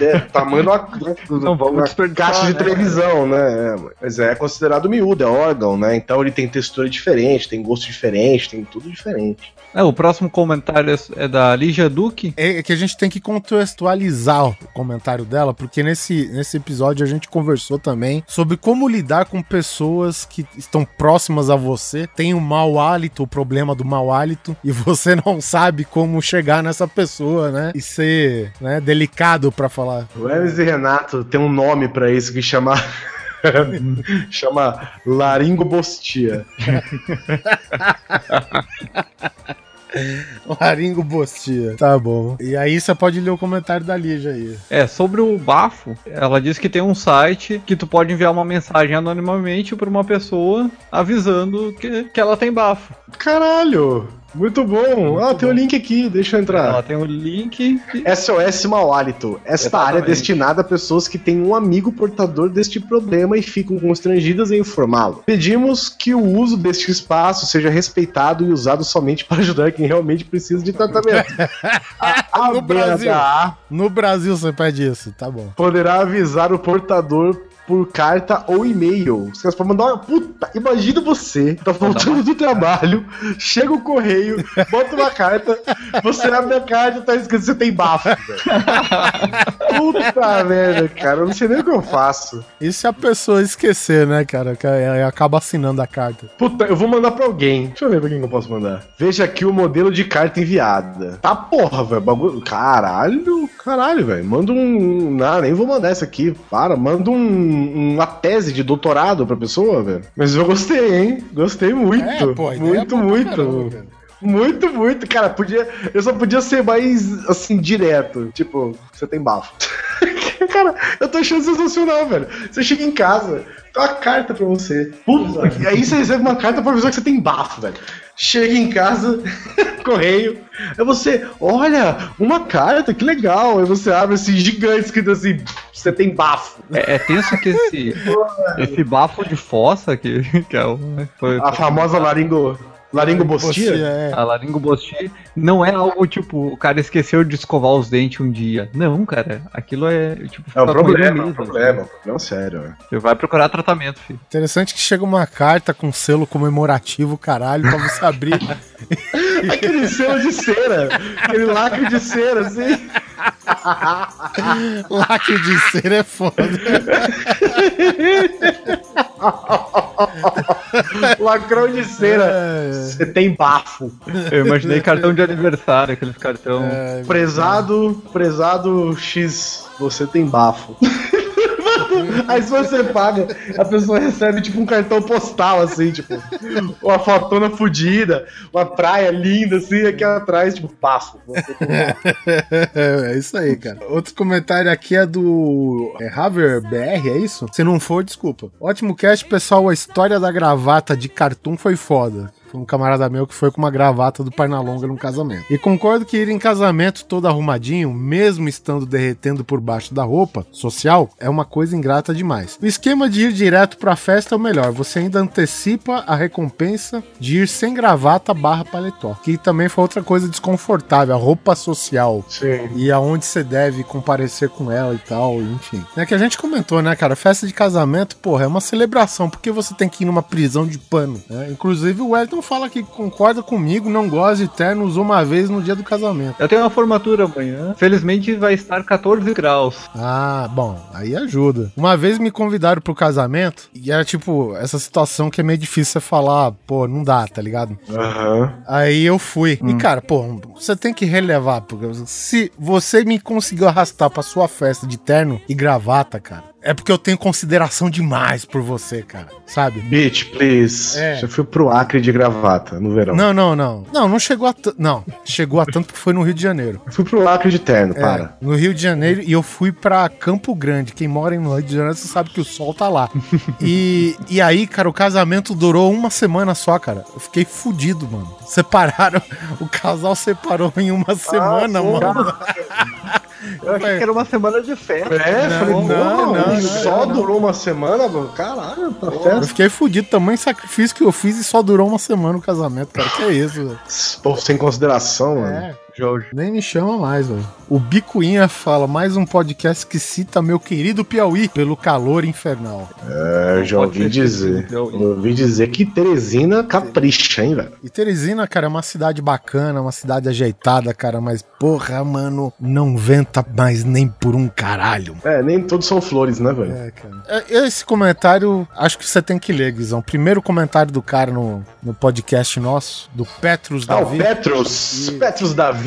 é tamanho de uma, Não vamos caixa de né? televisão, né? É, Mas é considerado miúdo, é órgão, né? Então ele tem textura diferente, tem gosto diferente, tem tudo diferente. É, o próximo comentário é- é da Lígia Duque. É que a gente tem que contextualizar o comentário dela, porque nesse, nesse episódio a gente conversou também sobre como lidar com pessoas que estão próximas a você, tem o mau hálito, o problema do mau hálito, e você (laughs) não sabe como chegar nessa pessoa, né? E ser né, delicado pra falar. O Hermes e Renato tem um nome pra isso que chama. (laughs) chama laringobostia. (laughs) Laringo Bostia. Tá bom. E aí você pode ler o comentário da Lígia aí. É, sobre o bafo, ela diz que tem um site que tu pode enviar uma mensagem anonimamente pra uma pessoa avisando que, que ela tem bafo. Caralho! Muito bom! ah, tem o link aqui, deixa eu entrar. Ela tem o link. que- SOS Mau Hálito. Esta Exatamente. área é destinada a pessoas que têm um amigo portador deste problema e ficam constrangidas em informá-lo. Pedimos que o uso deste espaço seja respeitado e usado somente para ajudar quem realmente precisa de tratamento. A (laughs) No Brasil. BHA No Brasil você pede isso, tá bom. poderá avisar o portador por carta ou e-mail. Os caras podem mandar uma puta. Imagina você, tá voltando do trabalho, chega o correio, bota uma carta, você abre a carta e tá escrito que você tem bafo. velho. Puta merda, cara. Eu não sei nem o que eu faço. E se a pessoa esquecer, né, cara? Que acaba assinando a carta. Puta, eu vou mandar pra alguém. Deixa eu ver pra quem que eu posso mandar. Veja aqui o modelo de carta enviada. Tá porra, velho. Bagulho. Caralho, caralho, velho. Manda um. Não, nem vou mandar essa aqui. Para, manda um, uma tese de doutorado pra pessoa, velho. Mas eu gostei, hein? Gostei muito. É, pô, ideia é muito, muito. caramba, cara. Muito, muito, cara, podia. Eu só podia ser mais assim, direto. Tipo, você tem bafo. (laughs) cara, eu tô achando sensacional, velho. Você chega em casa, tem uma carta pra você. Puta, e aí você recebe uma carta pra avisar que você tem bafo, velho. Chega em casa, (laughs) correio. Aí você, olha, uma carta, que legal. Aí você abre assim, gigante, escrito assim, você tem bafo. É, é tenso que esse, (laughs) esse bafo de fossa que, que é o. Foi, A famosa laringo. Laringobostia? é. A laringobosti não é algo tipo, o cara esqueceu de escovar os dentes um dia. Não, cara, aquilo é tipo. É um ficar com ele problema, é um mesmo, problema. Não, sério, velho. Você vai procurar tratamento, filho. Interessante que chega uma carta com selo comemorativo, caralho, pra você abrir. (laughs) Aquele selo de cera, aquele lacre de cera, assim. (laughs) Lacre de cera é foda. (laughs) (laughs) Lacrão de cera. É, Você tem bafo. Eu imaginei cartão de aniversário, aqueles cartão. é, Prezado, prezado X, você tem bafo. (laughs) (laughs) Aí se você paga, a pessoa recebe tipo um cartão postal, assim, tipo, uma fotona fodida, uma praia linda, assim, aqui atrás, tipo, bafo. (laughs) é isso aí, cara. Outro comentário aqui é do é, Haver BR, é isso? Se não for, desculpa. Ótimo cast, pessoal. A história da gravata de cartoon foi foda. Foi um camarada meu que foi com uma gravata do Pernalonga num casamento. E concordo que ir em casamento todo arrumadinho, mesmo estando derretendo por baixo da roupa social, é uma coisa ingrata demais. O esquema de ir direto pra festa é o melhor. Você ainda antecipa a recompensa de ir sem gravata barra paletó. Que também foi outra coisa desconfortável. A roupa social Sim. e aonde você deve comparecer com ela e tal, enfim. É que a gente comentou, né, cara? Festa de casamento, porra, é uma celebração, porque você tem que ir numa prisão de pano, né? Inclusive o Wellington Fala que concorda comigo, não gosta de terno, usou uma vez no dia do casamento. Eu tenho uma formatura amanhã. Felizmente vai estar 14 graus. Ah, bom, aí ajuda. Uma vez me convidaram pro casamento e era tipo essa situação que é meio difícil você falar, pô, não dá, tá ligado? Aham. Aí eu fui. E cara, pô, você tem que relevar, porque se você me conseguiu arrastar pra sua festa de terno e gravata, cara, é porque eu tenho consideração demais por você, cara, sabe? Bitch, please. É. Já fui pro Acre de gravata no verão. Não, não, não. Não, não chegou a tanto. Não, chegou a tanto porque foi no Rio de Janeiro. Eu fui pro Acre de terno, É, para. no Rio de Janeiro e eu fui pra Campo Grande. Quem mora no Rio de Janeiro, você sabe que o sol tá lá. (laughs) e, e aí, cara, o casamento durou uma semana só, cara. Eu fiquei fudido, mano. Separaram, (laughs) o casal separou em uma semana, porra. mano. (laughs) Eu achei que era uma semana de festa. É, Não, falei, não, não, não, não, só não. durou uma semana, mano. Caralho, tá Eu festa. fiquei fudido. Tamanho sacrifício que eu fiz e só durou uma semana o casamento, cara. Que é isso, velho. Povo sem consideração, mano. É. Jorge. Nem me chama mais, velho. O Bicuinha fala, mais um podcast que cita meu querido Piauí pelo calor infernal. É, eu já ouvi dizer. que- eu- ouvi dizer que Teresina capricha, hein, velho. E Teresina, cara, é uma cidade bacana, uma cidade ajeitada, cara, mas porra, mano, não venta mais nem por um caralho. É, nem todos são flores, né, velho? É, cara. É, Esse comentário, acho que você tem que ler, Guizão. Primeiro comentário do cara no, no podcast nosso, do Petrus Ah, o Davi. Petros, Petros Davi,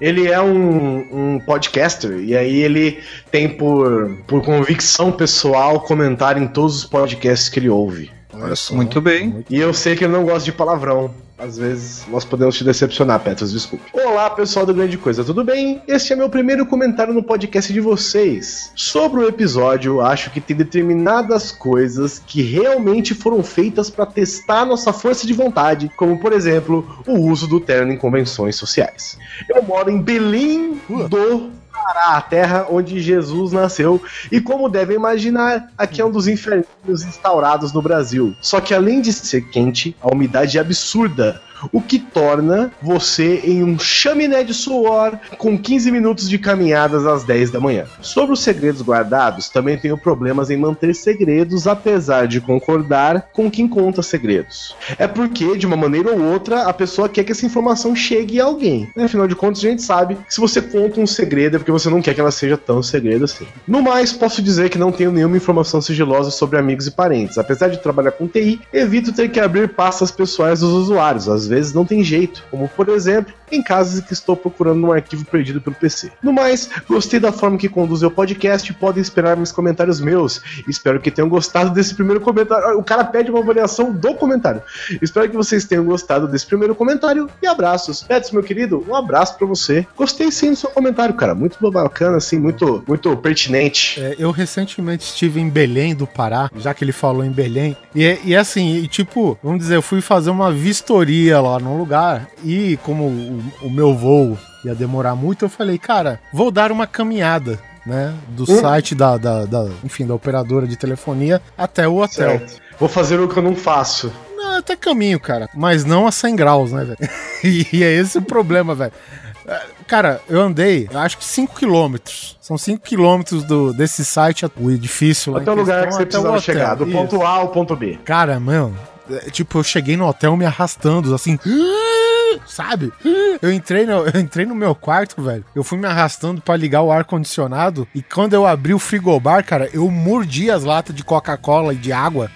ele é um, um podcaster e aí ele tem por, por convicção pessoal comentar em todos os podcasts que ele ouve. Olha só. Muito bem. E eu sei que ele não gosta de palavrão. Às vezes nós podemos te decepcionar, Petros, desculpe. Olá, pessoal do Grande Coisa, tudo bem? Este é meu primeiro comentário no podcast de vocês. Sobre o episódio, acho que tem determinadas coisas que realmente foram feitas para testar nossa força de vontade, como por exemplo, o uso do terno em convenções sociais. Eu moro em Belém do Pará, a terra onde Jesus nasceu, e como devem imaginar, aqui é um dos infernos instaurados no Brasil. Só que além de ser quente, a umidade é absurda. O que torna você em um chaminé de suor com 15 minutos de caminhadas às 10 da manhã. Sobre os segredos guardados, também tenho problemas em manter segredos, apesar de concordar com quem conta segredos. É porque, de uma maneira ou outra, a pessoa quer que essa informação chegue a alguém. né? Afinal de contas, a gente sabe que se você conta um segredo é porque você não quer que ela seja tão segredo assim. No mais, posso dizer que não tenho nenhuma informação sigilosa sobre amigos e parentes. Apesar de trabalhar com TI, evito ter que abrir pastas pessoais dos usuários. Às vezes não tem jeito, como por exemplo, em casos em que estou procurando um arquivo perdido pelo PC. No mais, gostei da forma que conduz o podcast podem esperar mais comentários meus. Espero que tenham gostado desse primeiro comentário. O cara pede uma avaliação do comentário. Espero que vocês tenham gostado desse primeiro comentário e abraços. Pets, meu querido, um abraço pra você. Gostei sim do seu comentário, cara. Muito bacana, assim, muito, muito pertinente. É, eu recentemente estive em Belém do Pará, já que ele falou em Belém. E, é- e é assim, e tipo, vamos dizer, eu fui fazer uma vistoria lá num lugar. E como o, o meu voo ia demorar muito, eu falei, cara, vou dar uma caminhada. Né, do Hum. site da, da, da- enfim, da operadora de telefonia até o hotel. Certo. Vou fazer o que eu não faço. Não, até caminho, cara. Mas não a 100 graus, né, velho? (laughs) e é esse o problema, velho. É, Cara, eu andei, eu acho que 5 quilômetros. São 5 quilômetros do, desse site, o edifício lá Até o lugar que você precisava chegar, do Isso. ponto A ao ponto B. Cara, mano, tipo, eu cheguei no hotel me arrastando, assim, (gasps) sabe? Eu entrei, no, eu entrei no meu quarto, velho. Eu fui me arrastando pra ligar o ar-condicionado. E quando eu abri o frigobar, cara, eu mordi as latas de Coca-Cola e de água,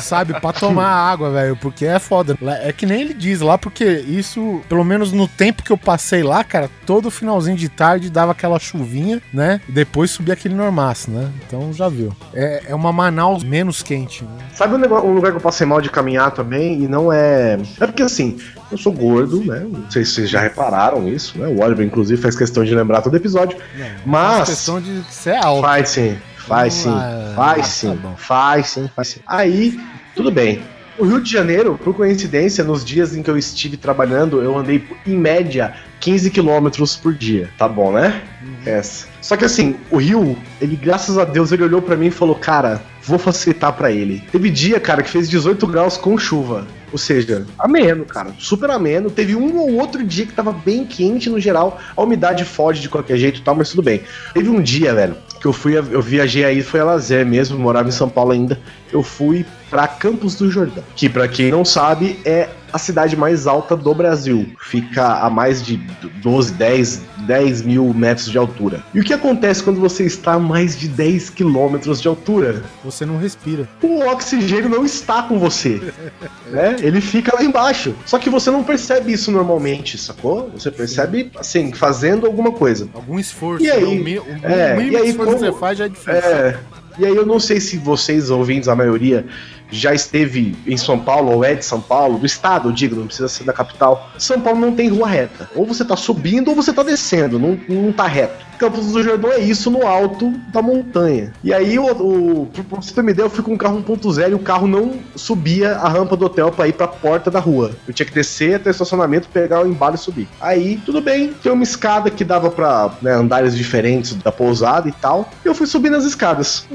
sabe? Pra tomar água, velho. Porque é foda. É que nem ele diz lá, porque isso, pelo menos no tempo que eu passei lá, cara, todo finalzinho de tarde dava aquela chuvinha, né? E depois subia aquele normaço, né? Então já viu. É, é uma Manaus menos quente, né? Sabe um, negócio- um lugar que eu passei mal de caminhar também? E não é. É porque assim, eu sou gordo, né? Não sei se vocês já repararam isso, né? O Oliver, inclusive, faz questão de lembrar todo episódio. Mas- É questão de ser alto. Faz sim, faz sim, Ah, faz tá sim, faz sim, faz sim. Aí, tudo bem. O Rio de Janeiro, por coincidência, nos dias em que eu estive trabalhando, eu andei em média 15 quilômetros por dia. Tá bom, né? Essa. Só que assim, o Rio, ele, graças a Deus, ele olhou pra mim e falou: Cara, vou facilitar pra ele. Teve dia, cara, que fez 18 graus com chuva. Ou seja, ameno, cara. Super ameno. Teve um ou outro dia que tava bem quente no geral. A umidade fode de qualquer jeito e tal, mas tudo bem. Teve um dia, velho, que eu fui, eu viajei aí, foi a lazer mesmo, morava em São Paulo ainda. Eu fui pra Campos do Jordão, que pra quem não sabe é a cidade mais alta do Brasil. Fica a mais de 12, 10, 10 mil metros de altura. E o que acontece quando você está a mais de 10 quilômetros de altura? Você não respira. o oxigênio não está com você. (laughs) né? Ele fica lá embaixo. Só que você não percebe isso normalmente, sacou? Você percebe, assim, fazendo alguma coisa. Algum esforço. E aí? né? O, mi- o É, mínimo e aí esforço que como- você faz já é difícil. É. E aí eu não sei se vocês, ouvintes, a maioria, já esteve em São Paulo, ou é de São Paulo, do estado, eu digo, não precisa ser da capital. São Paulo não tem rua reta. Ou você tá subindo ou você tá descendo, não, não tá reto. Campos do Jordão é isso no alto da montanha. E aí, o, o, pra você ter uma ideia, eu fui com um carro 1.0 e o carro não subia a rampa do hotel pra ir pra porta da rua. Eu tinha que descer até o estacionamento, pegar o embalo e subir. Aí, tudo bem, tem uma escada que dava pra né, andares diferentes da pousada e tal. Eu fui subindo as escadas.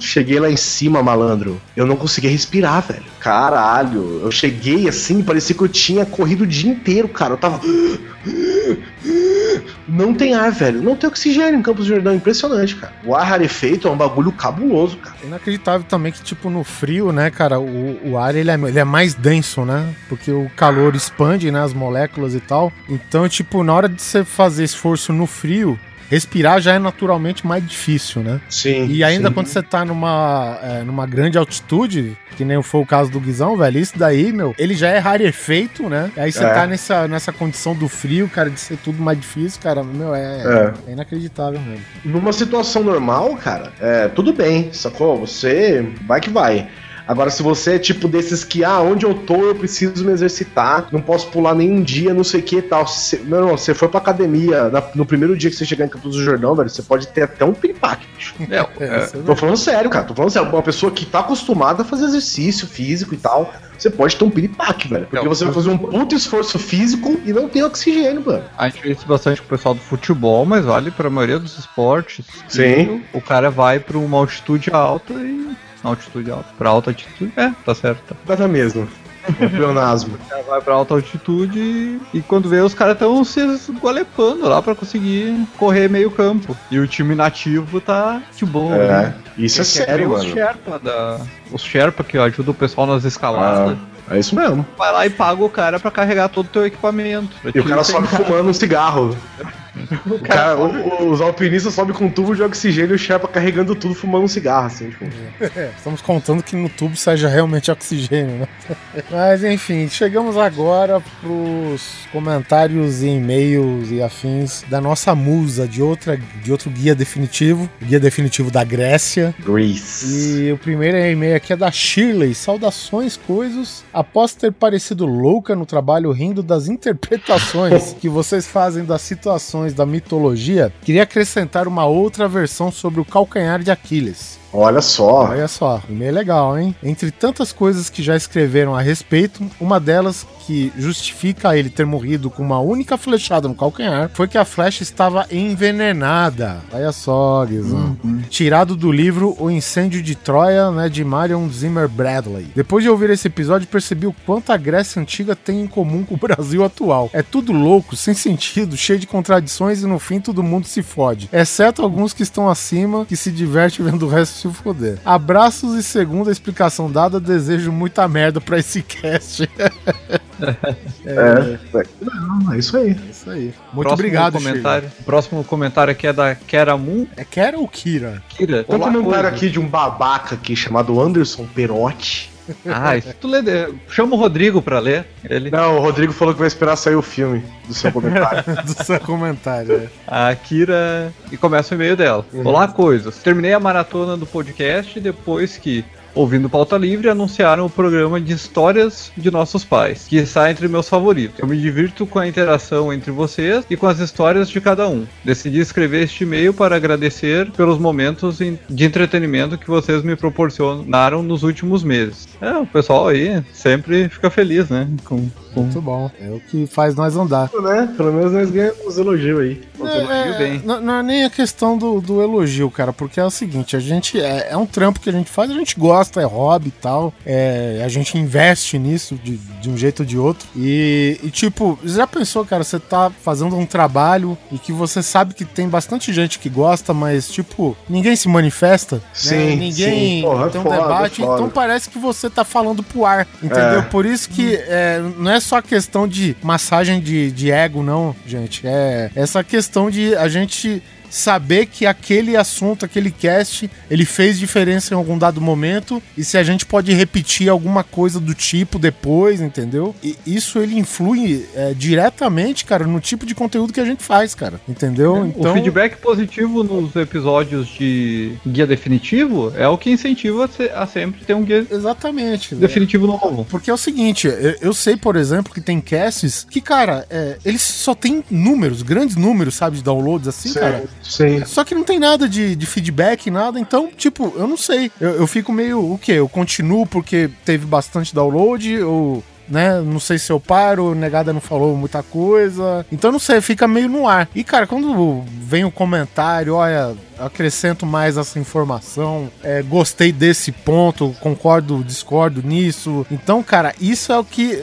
Cheguei lá em cima, malandro. Eu não conseguia respirar, velho. Caralho. Eu cheguei assim, parecia que eu tinha corrido o dia inteiro, cara. Eu tava. Não tem ar, velho. Não tem oxigênio em Campos do Jordão. Impressionante, cara. O ar rarefeito é um bagulho cabuloso, cara. É inacreditável também que, tipo, no frio, né, cara, o, o ar ele é, ele é mais denso, né? Porque o calor expande, né, as moléculas e tal. Então, tipo, na hora de você fazer esforço no frio, respirar já é naturalmente mais difícil, né? Sim. E ainda sim. quando você tá numa, é, numa grande altitude, que nem foi o caso do Guizão, velho, isso daí, meu, ele já é rarefeito, né? Aí você É. tá nessa, nessa condição do frio, cara, de ser tudo mais difícil, cara, meu, é, É. é inacreditável mesmo. Numa situação normal, cara, é, tudo bem, sacou? Você vai que vai. Agora, se você é tipo desses que, ah, onde eu tô, eu preciso me exercitar, não posso pular nenhum dia, não sei o que e tal. Se, meu irmão, você foi pra academia na- no primeiro dia que você chegar em Campos do Jordão, velho, você pode ter até um piripaque, bicho. É, É, isso é Tô falando sério, cara. Tô falando sério. Uma pessoa que tá acostumada a fazer exercício físico e tal, você pode ter um piripaque, velho. Porque É, você vai fazer um puto esforço físico e não tem oxigênio, mano. A gente vê isso bastante com o pessoal do futebol, mas vale pra maioria dos esportes. Sim. O cara vai pra uma altitude alta e. Altitude alta. Pra alta altitude. É, tá certo. Tá. Data mesmo. (laughs) Um pleonasmo. Cara vai pra alta altitude e, e quando vê os caras estão se esgolepando lá pra conseguir correr meio campo. E o time nativo tá de boa. É, né? isso é sério, os mano. Sherpa da. Os Sherpa que ajudam o pessoal nas escaladas. Ah, é isso mesmo. Vai lá e paga o cara pra carregar todo o teu equipamento. E o cara sobe fumando um cigarro. (laughs) O cara, o- o- os alpinistas sobem com um tubo de oxigênio e o Sherpa carregando tudo, fumando um cigarro, assim, tipo. É, estamos contando que no tubo seja realmente oxigênio, né? Mas enfim, chegamos agora pros comentários e e-mails e afins da nossa musa de outra de outro guia definitivo, guia definitivo da Grécia. Grease. E o primeiro e-mail aqui é da Shirley. Saudações, coisas. Após ter parecido louca no trabalho rindo das interpretações (laughs) que vocês fazem das situações da mitologia, queria acrescentar uma outra versão sobre o calcanhar de Aquiles. Olha só. Olha só, e-mail legal, hein? Entre tantas coisas que já escreveram a respeito, uma delas que justifica ele ter morrido com uma única flechada no calcanhar foi que a flecha estava envenenada. Olha só, Guizão. Tirado do livro O Incêndio de Troia, né, de Marion Zimmer Bradley. Depois de ouvir esse episódio, percebi o quanto a Grécia Antiga tem em comum com o (laughs) Brasil atual. É tudo louco, sem sentido, cheio de contradições e no fim todo mundo se fode. Exceto alguns que estão acima, que se divertem vendo o resto se foder. Abraços e segundo a explicação dada, desejo muita merda pra esse cast. (laughs) É. Não, é isso aí. É isso aí. Muito Próximo obrigado, comentário. Próximo comentário aqui é da Keramun Shirley. É Kera ou Kira? Kira. Tem um comentário coisa. aqui de um babaca aqui chamado Anderson Perotti. Ah, isso tu lê. Chama o Rodrigo pra ler. Ele. Não, o Rodrigo falou que vai esperar sair o filme do seu comentário. (laughs) Do seu comentário. é. A Kira. E começa o e-mail dela. Olá, coisas. Terminei a maratona do podcast depois que, ouvindo Pauta Livre, anunciaram o programa de histórias de nossos pais, que está entre meus favoritos. Eu me divirto com a interação entre vocês e com as histórias de cada um. Decidi escrever este e-mail para agradecer pelos momentos de entretenimento que vocês me proporcionaram nos últimos meses. É, o pessoal aí sempre fica feliz, né? Com Muito bom. É o que faz nós andar. Né? Pelo menos nós ganhamos elogio aí. É, é, não, não é nem a questão do, do elogio, cara, porque é o seguinte, a gente é, é um trampo que a gente faz, a gente gosta, é hobby e tal, é, a gente investe nisso de, de um jeito ou de outro. E, e, tipo, já pensou, cara, você tá fazendo um trabalho e que você sabe que tem bastante gente que gosta, mas, tipo, ninguém se manifesta, né? Sim, ninguém sim. Porra, tem um foda, debate, foda. então parece que você tá falando pro ar, entendeu? É. Por isso que é, não é só questão de massagem de, de ego, não, gente. É essa questão de a gente saber que aquele assunto, aquele cast, ele fez diferença em algum dado momento e se a gente pode repetir alguma coisa do tipo depois, entendeu? E isso ele influi é, diretamente, cara, no tipo de conteúdo que a gente faz, cara, entendeu? Então, O feedback positivo nos episódios de guia definitivo é o que incentiva a sempre ter um guia Exatamente. né? definitivo novo. Porque é o seguinte, eu, eu sei, por exemplo, que tem casts que, cara, é, eles só tem números, grandes números, sabe, de downloads assim, cara. Sim. Só que não tem nada de, de feedback, nada. Então, tipo, eu não sei. Eu, eu fico meio. O quê? Eu continuo porque teve bastante download? Ou. Né? Não sei se eu paro, negada não falou muita coisa. Então não sei, fica meio no ar. E cara, quando vem o comentário, olha, acrescento mais essa informação, é, gostei desse ponto, concordo, discordo nisso. Então, cara, isso é o que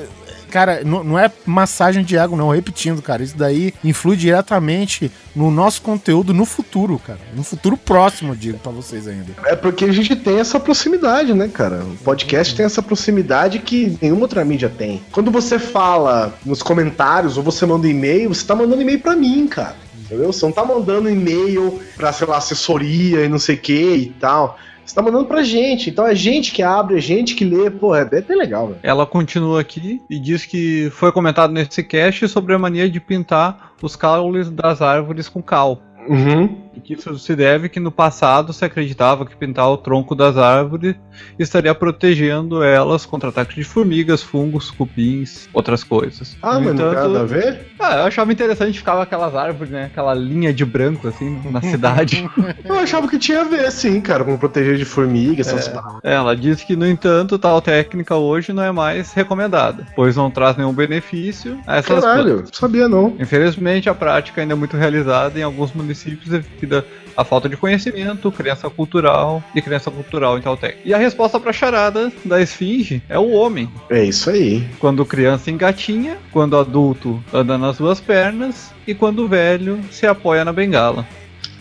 Cara, não, não é massagem de ego, não. Repetindo, cara. Isso daí influi diretamente no nosso conteúdo no futuro, cara. No futuro próximo, digo pra vocês ainda. É porque a gente tem essa proximidade, né, cara? O podcast tem essa proximidade que nenhuma outra mídia tem. Quando você fala nos comentários ou você manda e-mail, você tá mandando e-mail pra mim, cara. Entendeu? Você não tá mandando e-mail pra, sei lá, assessoria e não sei o que e tal. Você tá mandando pra gente. Então é gente que abre, é gente que lê. Pô, é bem bem legal, velho. Ela continua aqui e diz que foi comentado nesse cast sobre a mania de pintar os caules das árvores com cal. Uhum. E que isso se deve que no passado se acreditava que pintar o tronco das árvores estaria protegendo elas contra ataques de formigas, fungos, cupins, outras coisas. Ah, No mas não tem entanto- nada a ver? Ah, eu achava interessante ficava aquelas árvores, né? Aquela linha de branco assim na cidade. (laughs) Eu achava que tinha a ver, sim, cara, com proteger de formiga, essas paradas. Ela diz que, no entanto, tal técnica hoje não é mais recomendada, pois não traz nenhum benefício a essas plantas. Caralho, não sabia não. Infelizmente, a prática ainda é muito realizada em alguns municípios devido à falta de conhecimento, crença cultural e crença cultural em tal técnica. E a resposta para a charada da esfinge é o homem. É isso aí. Quando criança engatinha, quando adulto anda nas duas pernas e quando velho se apoia na bengala.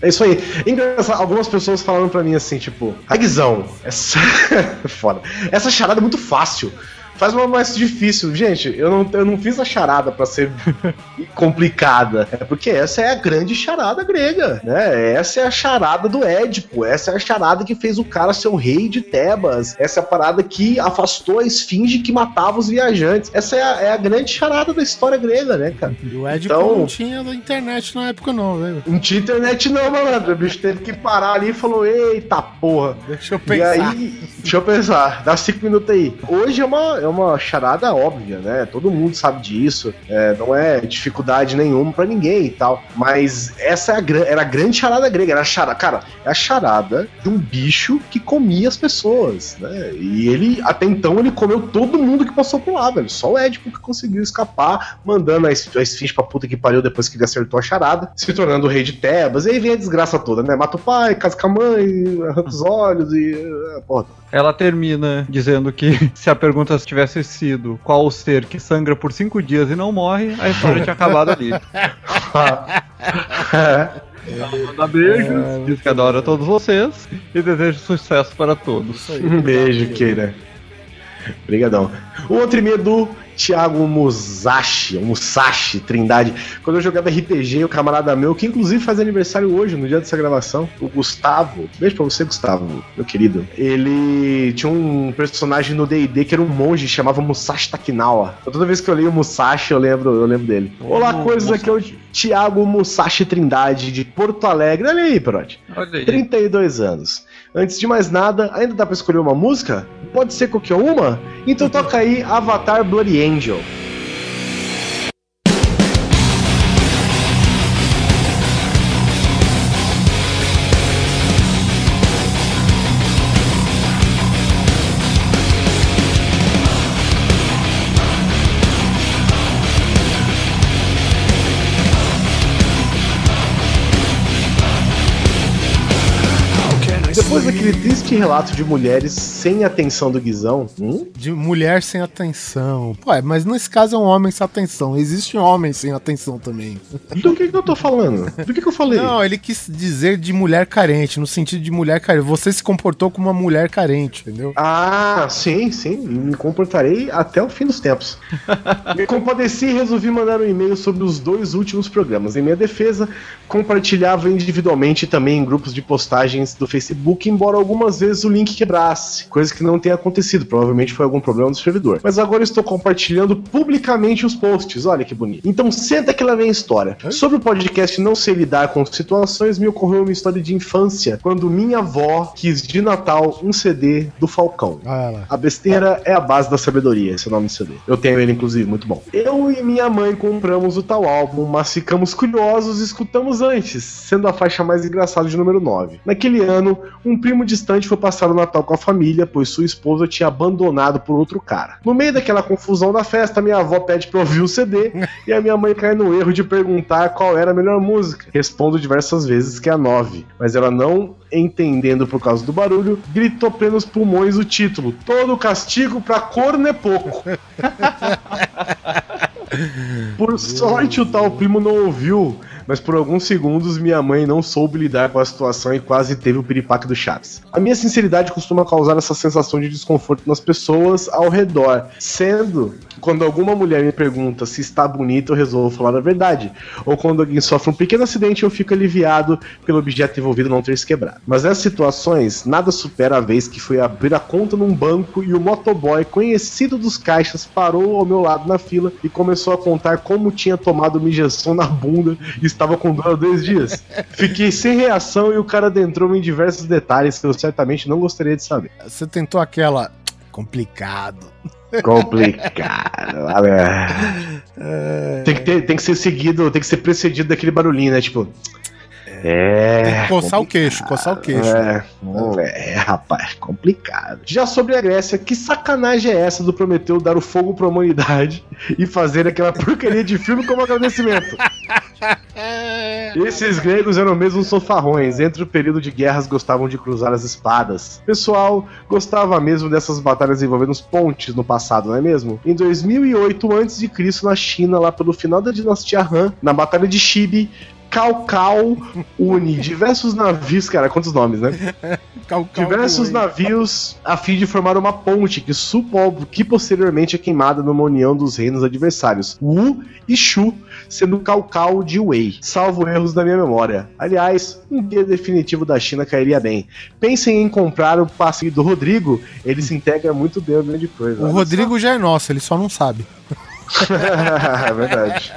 É isso aí. Engraçado, algumas pessoas falaram pra mim assim, tipo, Aguizão, essa. (laughs) Foda. Essa charada é muito fácil. Faz uma mais difícil. Gente, eu não, eu não fiz a charada pra ser (laughs) complicada. É porque essa é a grande charada grega, né? Essa é a charada do Édipo. Essa é a charada que fez o cara ser o rei de Tebas. Essa é a parada que afastou a esfinge que matava os viajantes. Essa é a, é a grande charada da história grega, né, cara? E o Ed Então- não tinha internet na época, não, velho. Não tinha internet não, malandro. O bicho teve que parar ali e falou, eita porra. Deixa eu E pensar. aí, deixa eu pensar, dá cinco minutos aí. Hoje é uma, é uma charada óbvia, né? Todo mundo sabe disso. é, não é dificuldade nenhuma pra ninguém e tal. Mas essa é a, era a grande charada grega. Era a charada, cara, é a charada de um bicho que comia as pessoas, né? E ele, até então, ele comeu todo mundo que passou por lá, velho. Só o Édipo que conseguiu escapar, mandando a, a esfinge pra puta que pariu depois que ele acertou a charada, se tornando o rei de Tebas. E aí vem a desgraça toda, né? Mata o pai, casa com a mãe, arranca os olhos e. ah, Porra, Ela termina dizendo que (laughs) se a pergunta tivesse sido qual o ser que sangra por cinco dias e não morre, a história tinha acabado ali. (laughs) Manda beijos, diz que adora todos vocês e deseja sucesso para todos. um beijo, Keira. Obrigadão. O outro e-mail do Thiago Musashi, Musashi Trindade. Quando eu jogava RPG, o camarada meu, que inclusive faz aniversário hoje, no dia dessa gravação, o Gustavo. Beijo pra você, Gustavo, meu querido. Ele tinha um personagem no D&D que era um monge, chamava Musashi Takinawa. Então, toda vez que eu leio o Musashi, eu lembro, eu lembro dele. Olá, coisas, aqui é o Thiago Musashi Trindade, de Porto Alegre. Olha aí, Perotti. Olha aí. 32 anos. Antes de mais nada, ainda dá pra escolher uma música? Pode ser qualquer uma? Então toca aí Avatar Bloody Angel. Depois daquele triste relato de mulheres sem atenção do Guizão, hum? De mulher sem atenção. Pô, é, mas nesse caso é um homem sem atenção. Existe um homem sem atenção também. do que, que eu tô falando? Do que, que eu falei? Não, ele quis dizer de mulher carente, no sentido de mulher carente. Você se comportou como uma mulher carente, entendeu? Ah, sim, sim. Me comportarei até o fim dos tempos. Me (laughs) compadeci e resolvi mandar um e-mail sobre os dois últimos programas. Em minha defesa, compartilhava individualmente também em grupos de postagens do Facebook, embora algumas vezes o link quebrasse, coisa que não tenha acontecido. Provavelmente foi algum problema do servidor. Mas agora estou compartilhando publicamente os posts. Olha que bonito. Então senta que lá vem a história. Sobre o podcast Não Sei Lidar com Situações, me ocorreu uma história de infância, quando minha avó quis de Natal um CD do Falcão. Ah. A besteira é a base da sabedoria, esse é o nome do CD. Eu tenho ele, inclusive, muito bom. Eu e minha mãe compramos o tal álbum, mas ficamos curiosos e escutamos antes, sendo a faixa mais engraçada de número 9. Naquele ano, um primo distante foi passar o Natal com a família, pois sua esposa tinha abandonado por outro cara. No meio daquela confusão da festa, minha avó pede pra ouvir o CD e a minha mãe cai no erro de perguntar qual era a melhor música. Respondo diversas vezes que é a 9, mas ela não entendendo por causa do barulho, gritou plenos pulmões o título: Todo castigo pra corno é pouco. (laughs) Por sorte, o tal primo não ouviu, mas por alguns segundos minha mãe não soube lidar com a situação e quase teve o piripaque do Chaves. A minha sinceridade costuma causar essa sensação de desconforto nas pessoas ao redor, sendo que quando alguma mulher me pergunta se está bonita, eu resolvo falar a verdade, ou quando alguém sofre um pequeno acidente, eu fico aliviado pelo objeto envolvido não ter se quebrado. Mas nessas situações, nada supera a vez que fui abrir a conta num banco e o motoboy, conhecido dos caixas, parou ao meu lado na fila e começou a contar como tinha tomado uma injeção na bunda e estava com dor há dois dias. Fiquei sem reação e o cara adentrou em diversos detalhes que eu certamente não gostaria de saber. Você tentou aquela. Complicado. Complicado. olha. Tem que, ter- tem que ser seguido, tem que ser precedido daquele barulhinho, né? Tipo. É. Coçar o queixo, coçar o queixo. É, é, rapaz, complicado. Já sobre a Grécia, que sacanagem é essa do Prometeu dar o fogo pra humanidade (laughs) e fazer aquela porcaria de filme como agradecimento? (laughs) Esses gregos eram mesmo sofarrões. Entre o período de guerras gostavam de cruzar as espadas. Pessoal, gostava mesmo dessas batalhas envolvendo os pontes no passado, não é mesmo? Em 2008 a.C., na China, lá pelo final da dinastia Han, na Batalha de Shibi, Cao une diversos navios, cara, quantos nomes, né? (laughs) Diversos navios a fim de formar uma ponte que, supo, que posteriormente é queimada numa união dos reinos adversários, Wu e Shu, sendo Cao de Wei, salvo erros da minha memória. Aliás, um guia definitivo da China cairia bem. Pensem em comprar o passe do Rodrigo, ele se integra muito bem ao grande coisa. O Rodrigo já é nosso, ele só não sabe. (laughs) é verdade.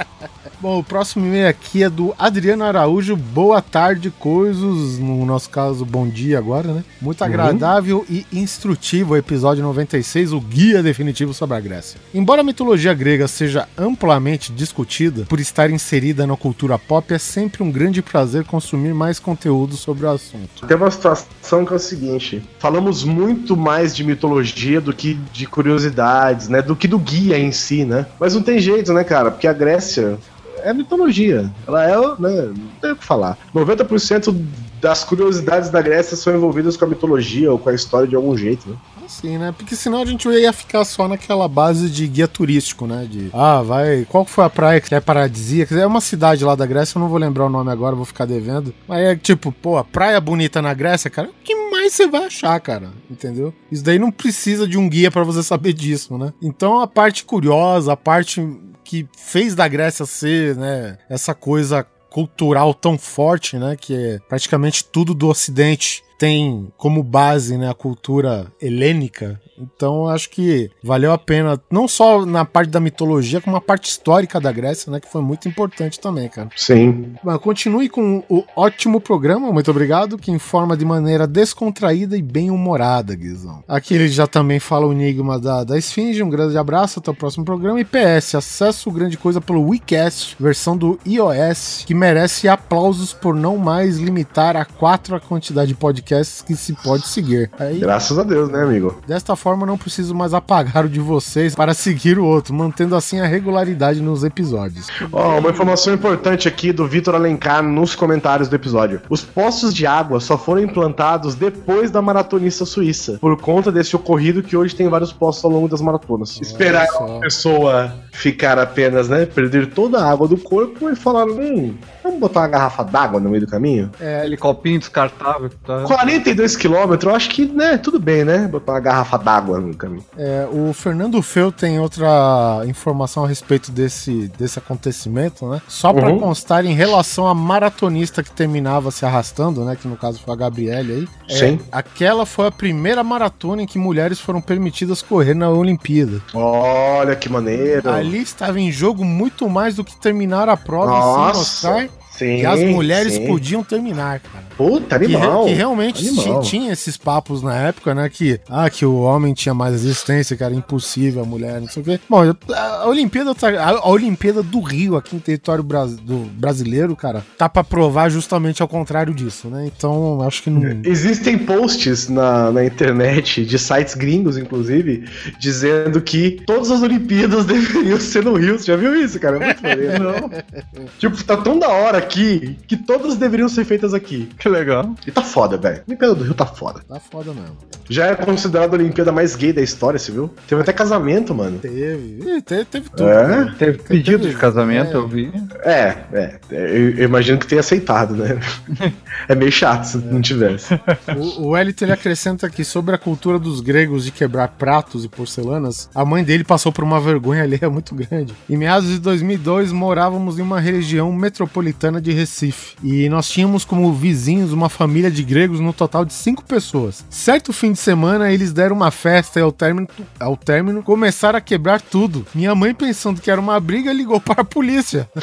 Bom, o próximo e-mail aqui é do Adriano Araújo. Boa tarde, coisas. No nosso caso, bom dia agora, né? Muito agradável e instrutivo o episódio 96, o guia definitivo sobre a Grécia. Embora a mitologia grega seja amplamente discutida por estar inserida na cultura pop, é sempre um grande prazer consumir mais conteúdo sobre o assunto. Tem uma situação que é o seguinte: falamos muito mais de mitologia do que de curiosidades, né? Do que do guia em si, né? Mas não tem jeito, né, cara? Porque a Grécia é mitologia. Ela é, né? Não tem o que falar. 90% das curiosidades da Grécia são envolvidas com a mitologia ou com a história de algum jeito, né? Assim, né? Porque senão a gente ia ficar só naquela base de guia turístico, né? De, ah, vai. Qual foi a praia que é paradisíaca? É uma cidade lá da Grécia, eu não vou lembrar o nome agora, vou ficar devendo. Mas é tipo, pô, a praia bonita na Grécia, cara, que mais você vai achar, cara? Entendeu? Isso daí não precisa de um guia pra você saber disso, né? Então a parte curiosa, a parte que fez da Grécia ser, né, essa coisa cultural tão forte, né, que é praticamente tudo do ocidente tem como base né, a cultura helênica. Então acho que valeu a pena, não só na parte da mitologia, como a parte histórica da Grécia, né? Que foi muito importante também, cara. Sim. Mas continue com o ótimo programa, muito obrigado, que informa de maneira descontraída e bem-humorada, Guizão. Aqui ele já também fala o enigma da, da Esfinge, um grande abraço, até o próximo programa. E PS, acesso grande coisa pelo WeCast, versão do iOS, que merece aplausos por não mais limitar a quatro a quantidade de podcasts podcasts que se pode seguir. Aí, Graças a Deus, né, amigo? desta forma, não preciso mais apagar o de vocês para seguir o outro, mantendo assim a regularidade nos episódios. Ó, uma informação importante aqui do Vitor Alencar nos comentários do episódio. Os poços de água só foram implantados depois da maratonista suíça, por conta desse ocorrido que hoje tem vários poços ao longo das maratonas. Esperar só. uma pessoa ficar apenas, né, perder toda a água do corpo e falar, hum, vamos botar uma garrafa d'água no meio do caminho? É, aquele copinho descartável. que Tá... 42 quilômetros, eu acho que, né, tudo bem, né, botar uma garrafa d'água no caminho. É, o Fernando Feu tem outra informação a respeito desse, desse acontecimento, né? Só para Uhum. constar, em relação à maratonista que terminava se arrastando, né? Que no caso foi a Gabriele aí. é, Sim. aquela foi a primeira maratona em que mulheres foram permitidas correr na Olimpíada. Olha que maneiro. Ali estava em jogo muito mais do que terminar a prova Nossa, sem mostrar Sim, que as mulheres sim. podiam terminar, cara. Puta, Que, animal. que realmente Animal. ti- tinha esses papos na época, né? Que, ah, que o homem tinha mais resistência, que era impossível a mulher, não sei o quê. Bom, a Olimpíada, tá- a, Olimpíada do Rio, aqui em território brasileiro, cara, tá pra provar justamente ao contrário disso, né? Então, acho que não. Existem posts na, na internet, de sites gringos, inclusive, dizendo que todas as Olimpíadas (laughs) deveriam ser no Rio. Você já viu isso, cara? É muito maneiro. (laughs) Não. tipo, tá tão da hora aqui que todas deveriam ser feitas aqui. Que legal. E tá foda, velho. A Olimpíada do Rio tá foda. Tá foda mesmo. Já é considerada a Olimpíada mais gay da história, você viu? Teve até casamento, mano. Teve. Teve, teve tudo. É? né? Teve pedido de casamento, É. eu vi. É, é. Eu, eu imagino que tenha aceitado, né? (laughs) É meio chato se não tivesse. O, o Elito ele acrescenta aqui sobre a cultura dos gregos de quebrar pratos e porcelanas. A mãe dele passou por uma vergonha alheia muito grande. Em meados de 2002, morávamos em uma região metropolitana de Recife. E nós tínhamos como vizinhos uma família de gregos no total de cinco pessoas. Certo fim de semana, eles deram uma festa e ao término, ao término começaram a quebrar tudo. Minha mãe, pensando que era uma briga, ligou para a polícia. (laughs)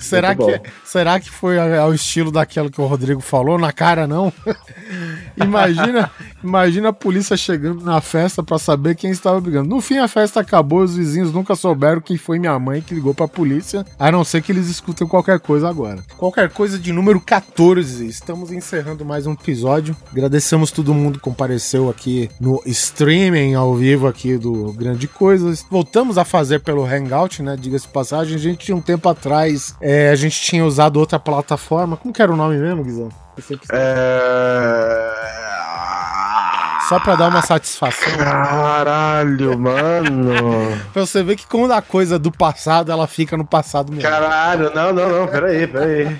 Será que, será que foi ao estilo daquela que o Rodrigo falou? Na cara, não? (laughs) imagina, imagina a polícia chegando na festa pra saber quem estava brigando. No fim, a festa acabou os vizinhos nunca souberam quem foi minha mãe que ligou pra polícia, a não ser que eles escutem qualquer coisa agora. Qualquer coisa de número 14. Estamos encerrando mais um episódio. Agradecemos todo mundo que compareceu aqui no streaming ao vivo aqui do Grande Coisas. Voltamos a fazer pelo Hangout, né? Diga-se passagem. A gente tinha um tempo atrás, é, a gente tinha usado outra plataforma. Como que era o nome mesmo, Guizão? É... Só pra dar uma satisfação. Caralho, mano. Pra você ver que quando a coisa do passado, ela fica no passado mesmo. Caralho, não, não, não, peraí, peraí.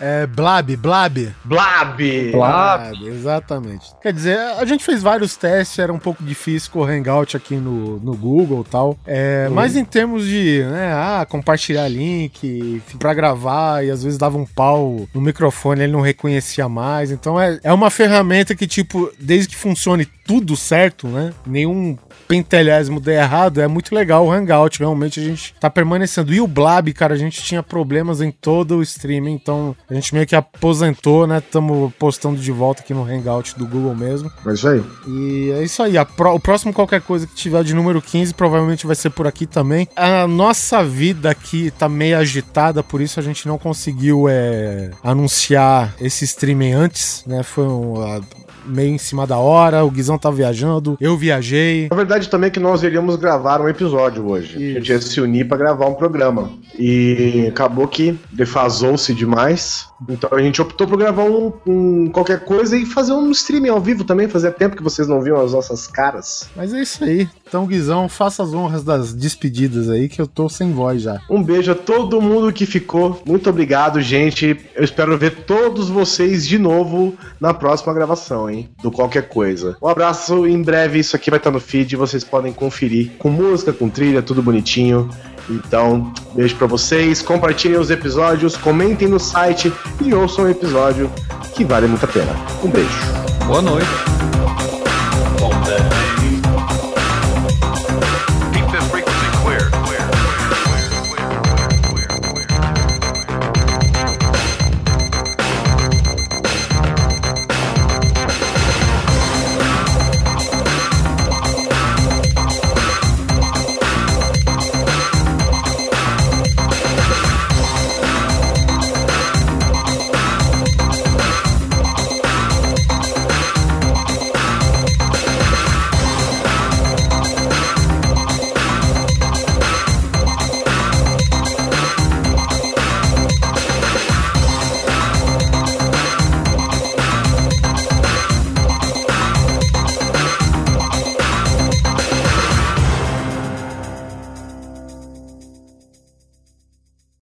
É Blab, Blab. Blab! Blab. exatamente. Quer dizer, a gente fez vários testes, era um pouco difícil com o Hangout aqui no, no Google e tal. É, Mas em termos de, né, ah, compartilhar link pra gravar e às vezes dava um pau no microfone, ele não reconhecia mais. Então é, é uma ferramenta que, tipo, desde que funcione tudo certo, né? Nenhum pentelésimo der errado, é muito legal o Hangout. Realmente a gente tá permanecendo. E o Blab, cara, a gente tinha problemas em todo o streaming, então a gente meio que aposentou, né? Estamos postando de volta aqui no Hangout do Google mesmo. É isso aí. E é isso aí. A pró- o próximo qualquer coisa que tiver de número 15 provavelmente vai ser por aqui também. A nossa vida aqui tá meio agitada, por isso a gente não conseguiu é, anunciar esse streaming antes, né? Foi um, meio em cima da hora. O Guizão tá viajando, eu viajei. A verdade também é que nós iríamos gravar um episódio hoje. A gente ia se unir pra gravar um programa. E acabou que defasou-se demais. Então a gente optou por gravar um, um qualquer coisa e fazer um streaming ao vivo também. Fazia tempo que vocês não viam as nossas caras. Mas é isso aí. Então, Guizão, faça as honras das despedidas aí, que eu tô sem voz já. Um beijo a todo mundo que ficou. Muito obrigado, gente. Eu espero ver todos vocês de novo na próxima gravação, hein? Do qualquer coisa. Um abraço. Em breve isso aqui vai estar no feed. Vocês podem conferir com música, com trilha, tudo bonitinho. Então, beijo pra vocês. Compartilhem os episódios, comentem no site e ouçam o episódio que vale muito a pena. Um beijo. Boa noite.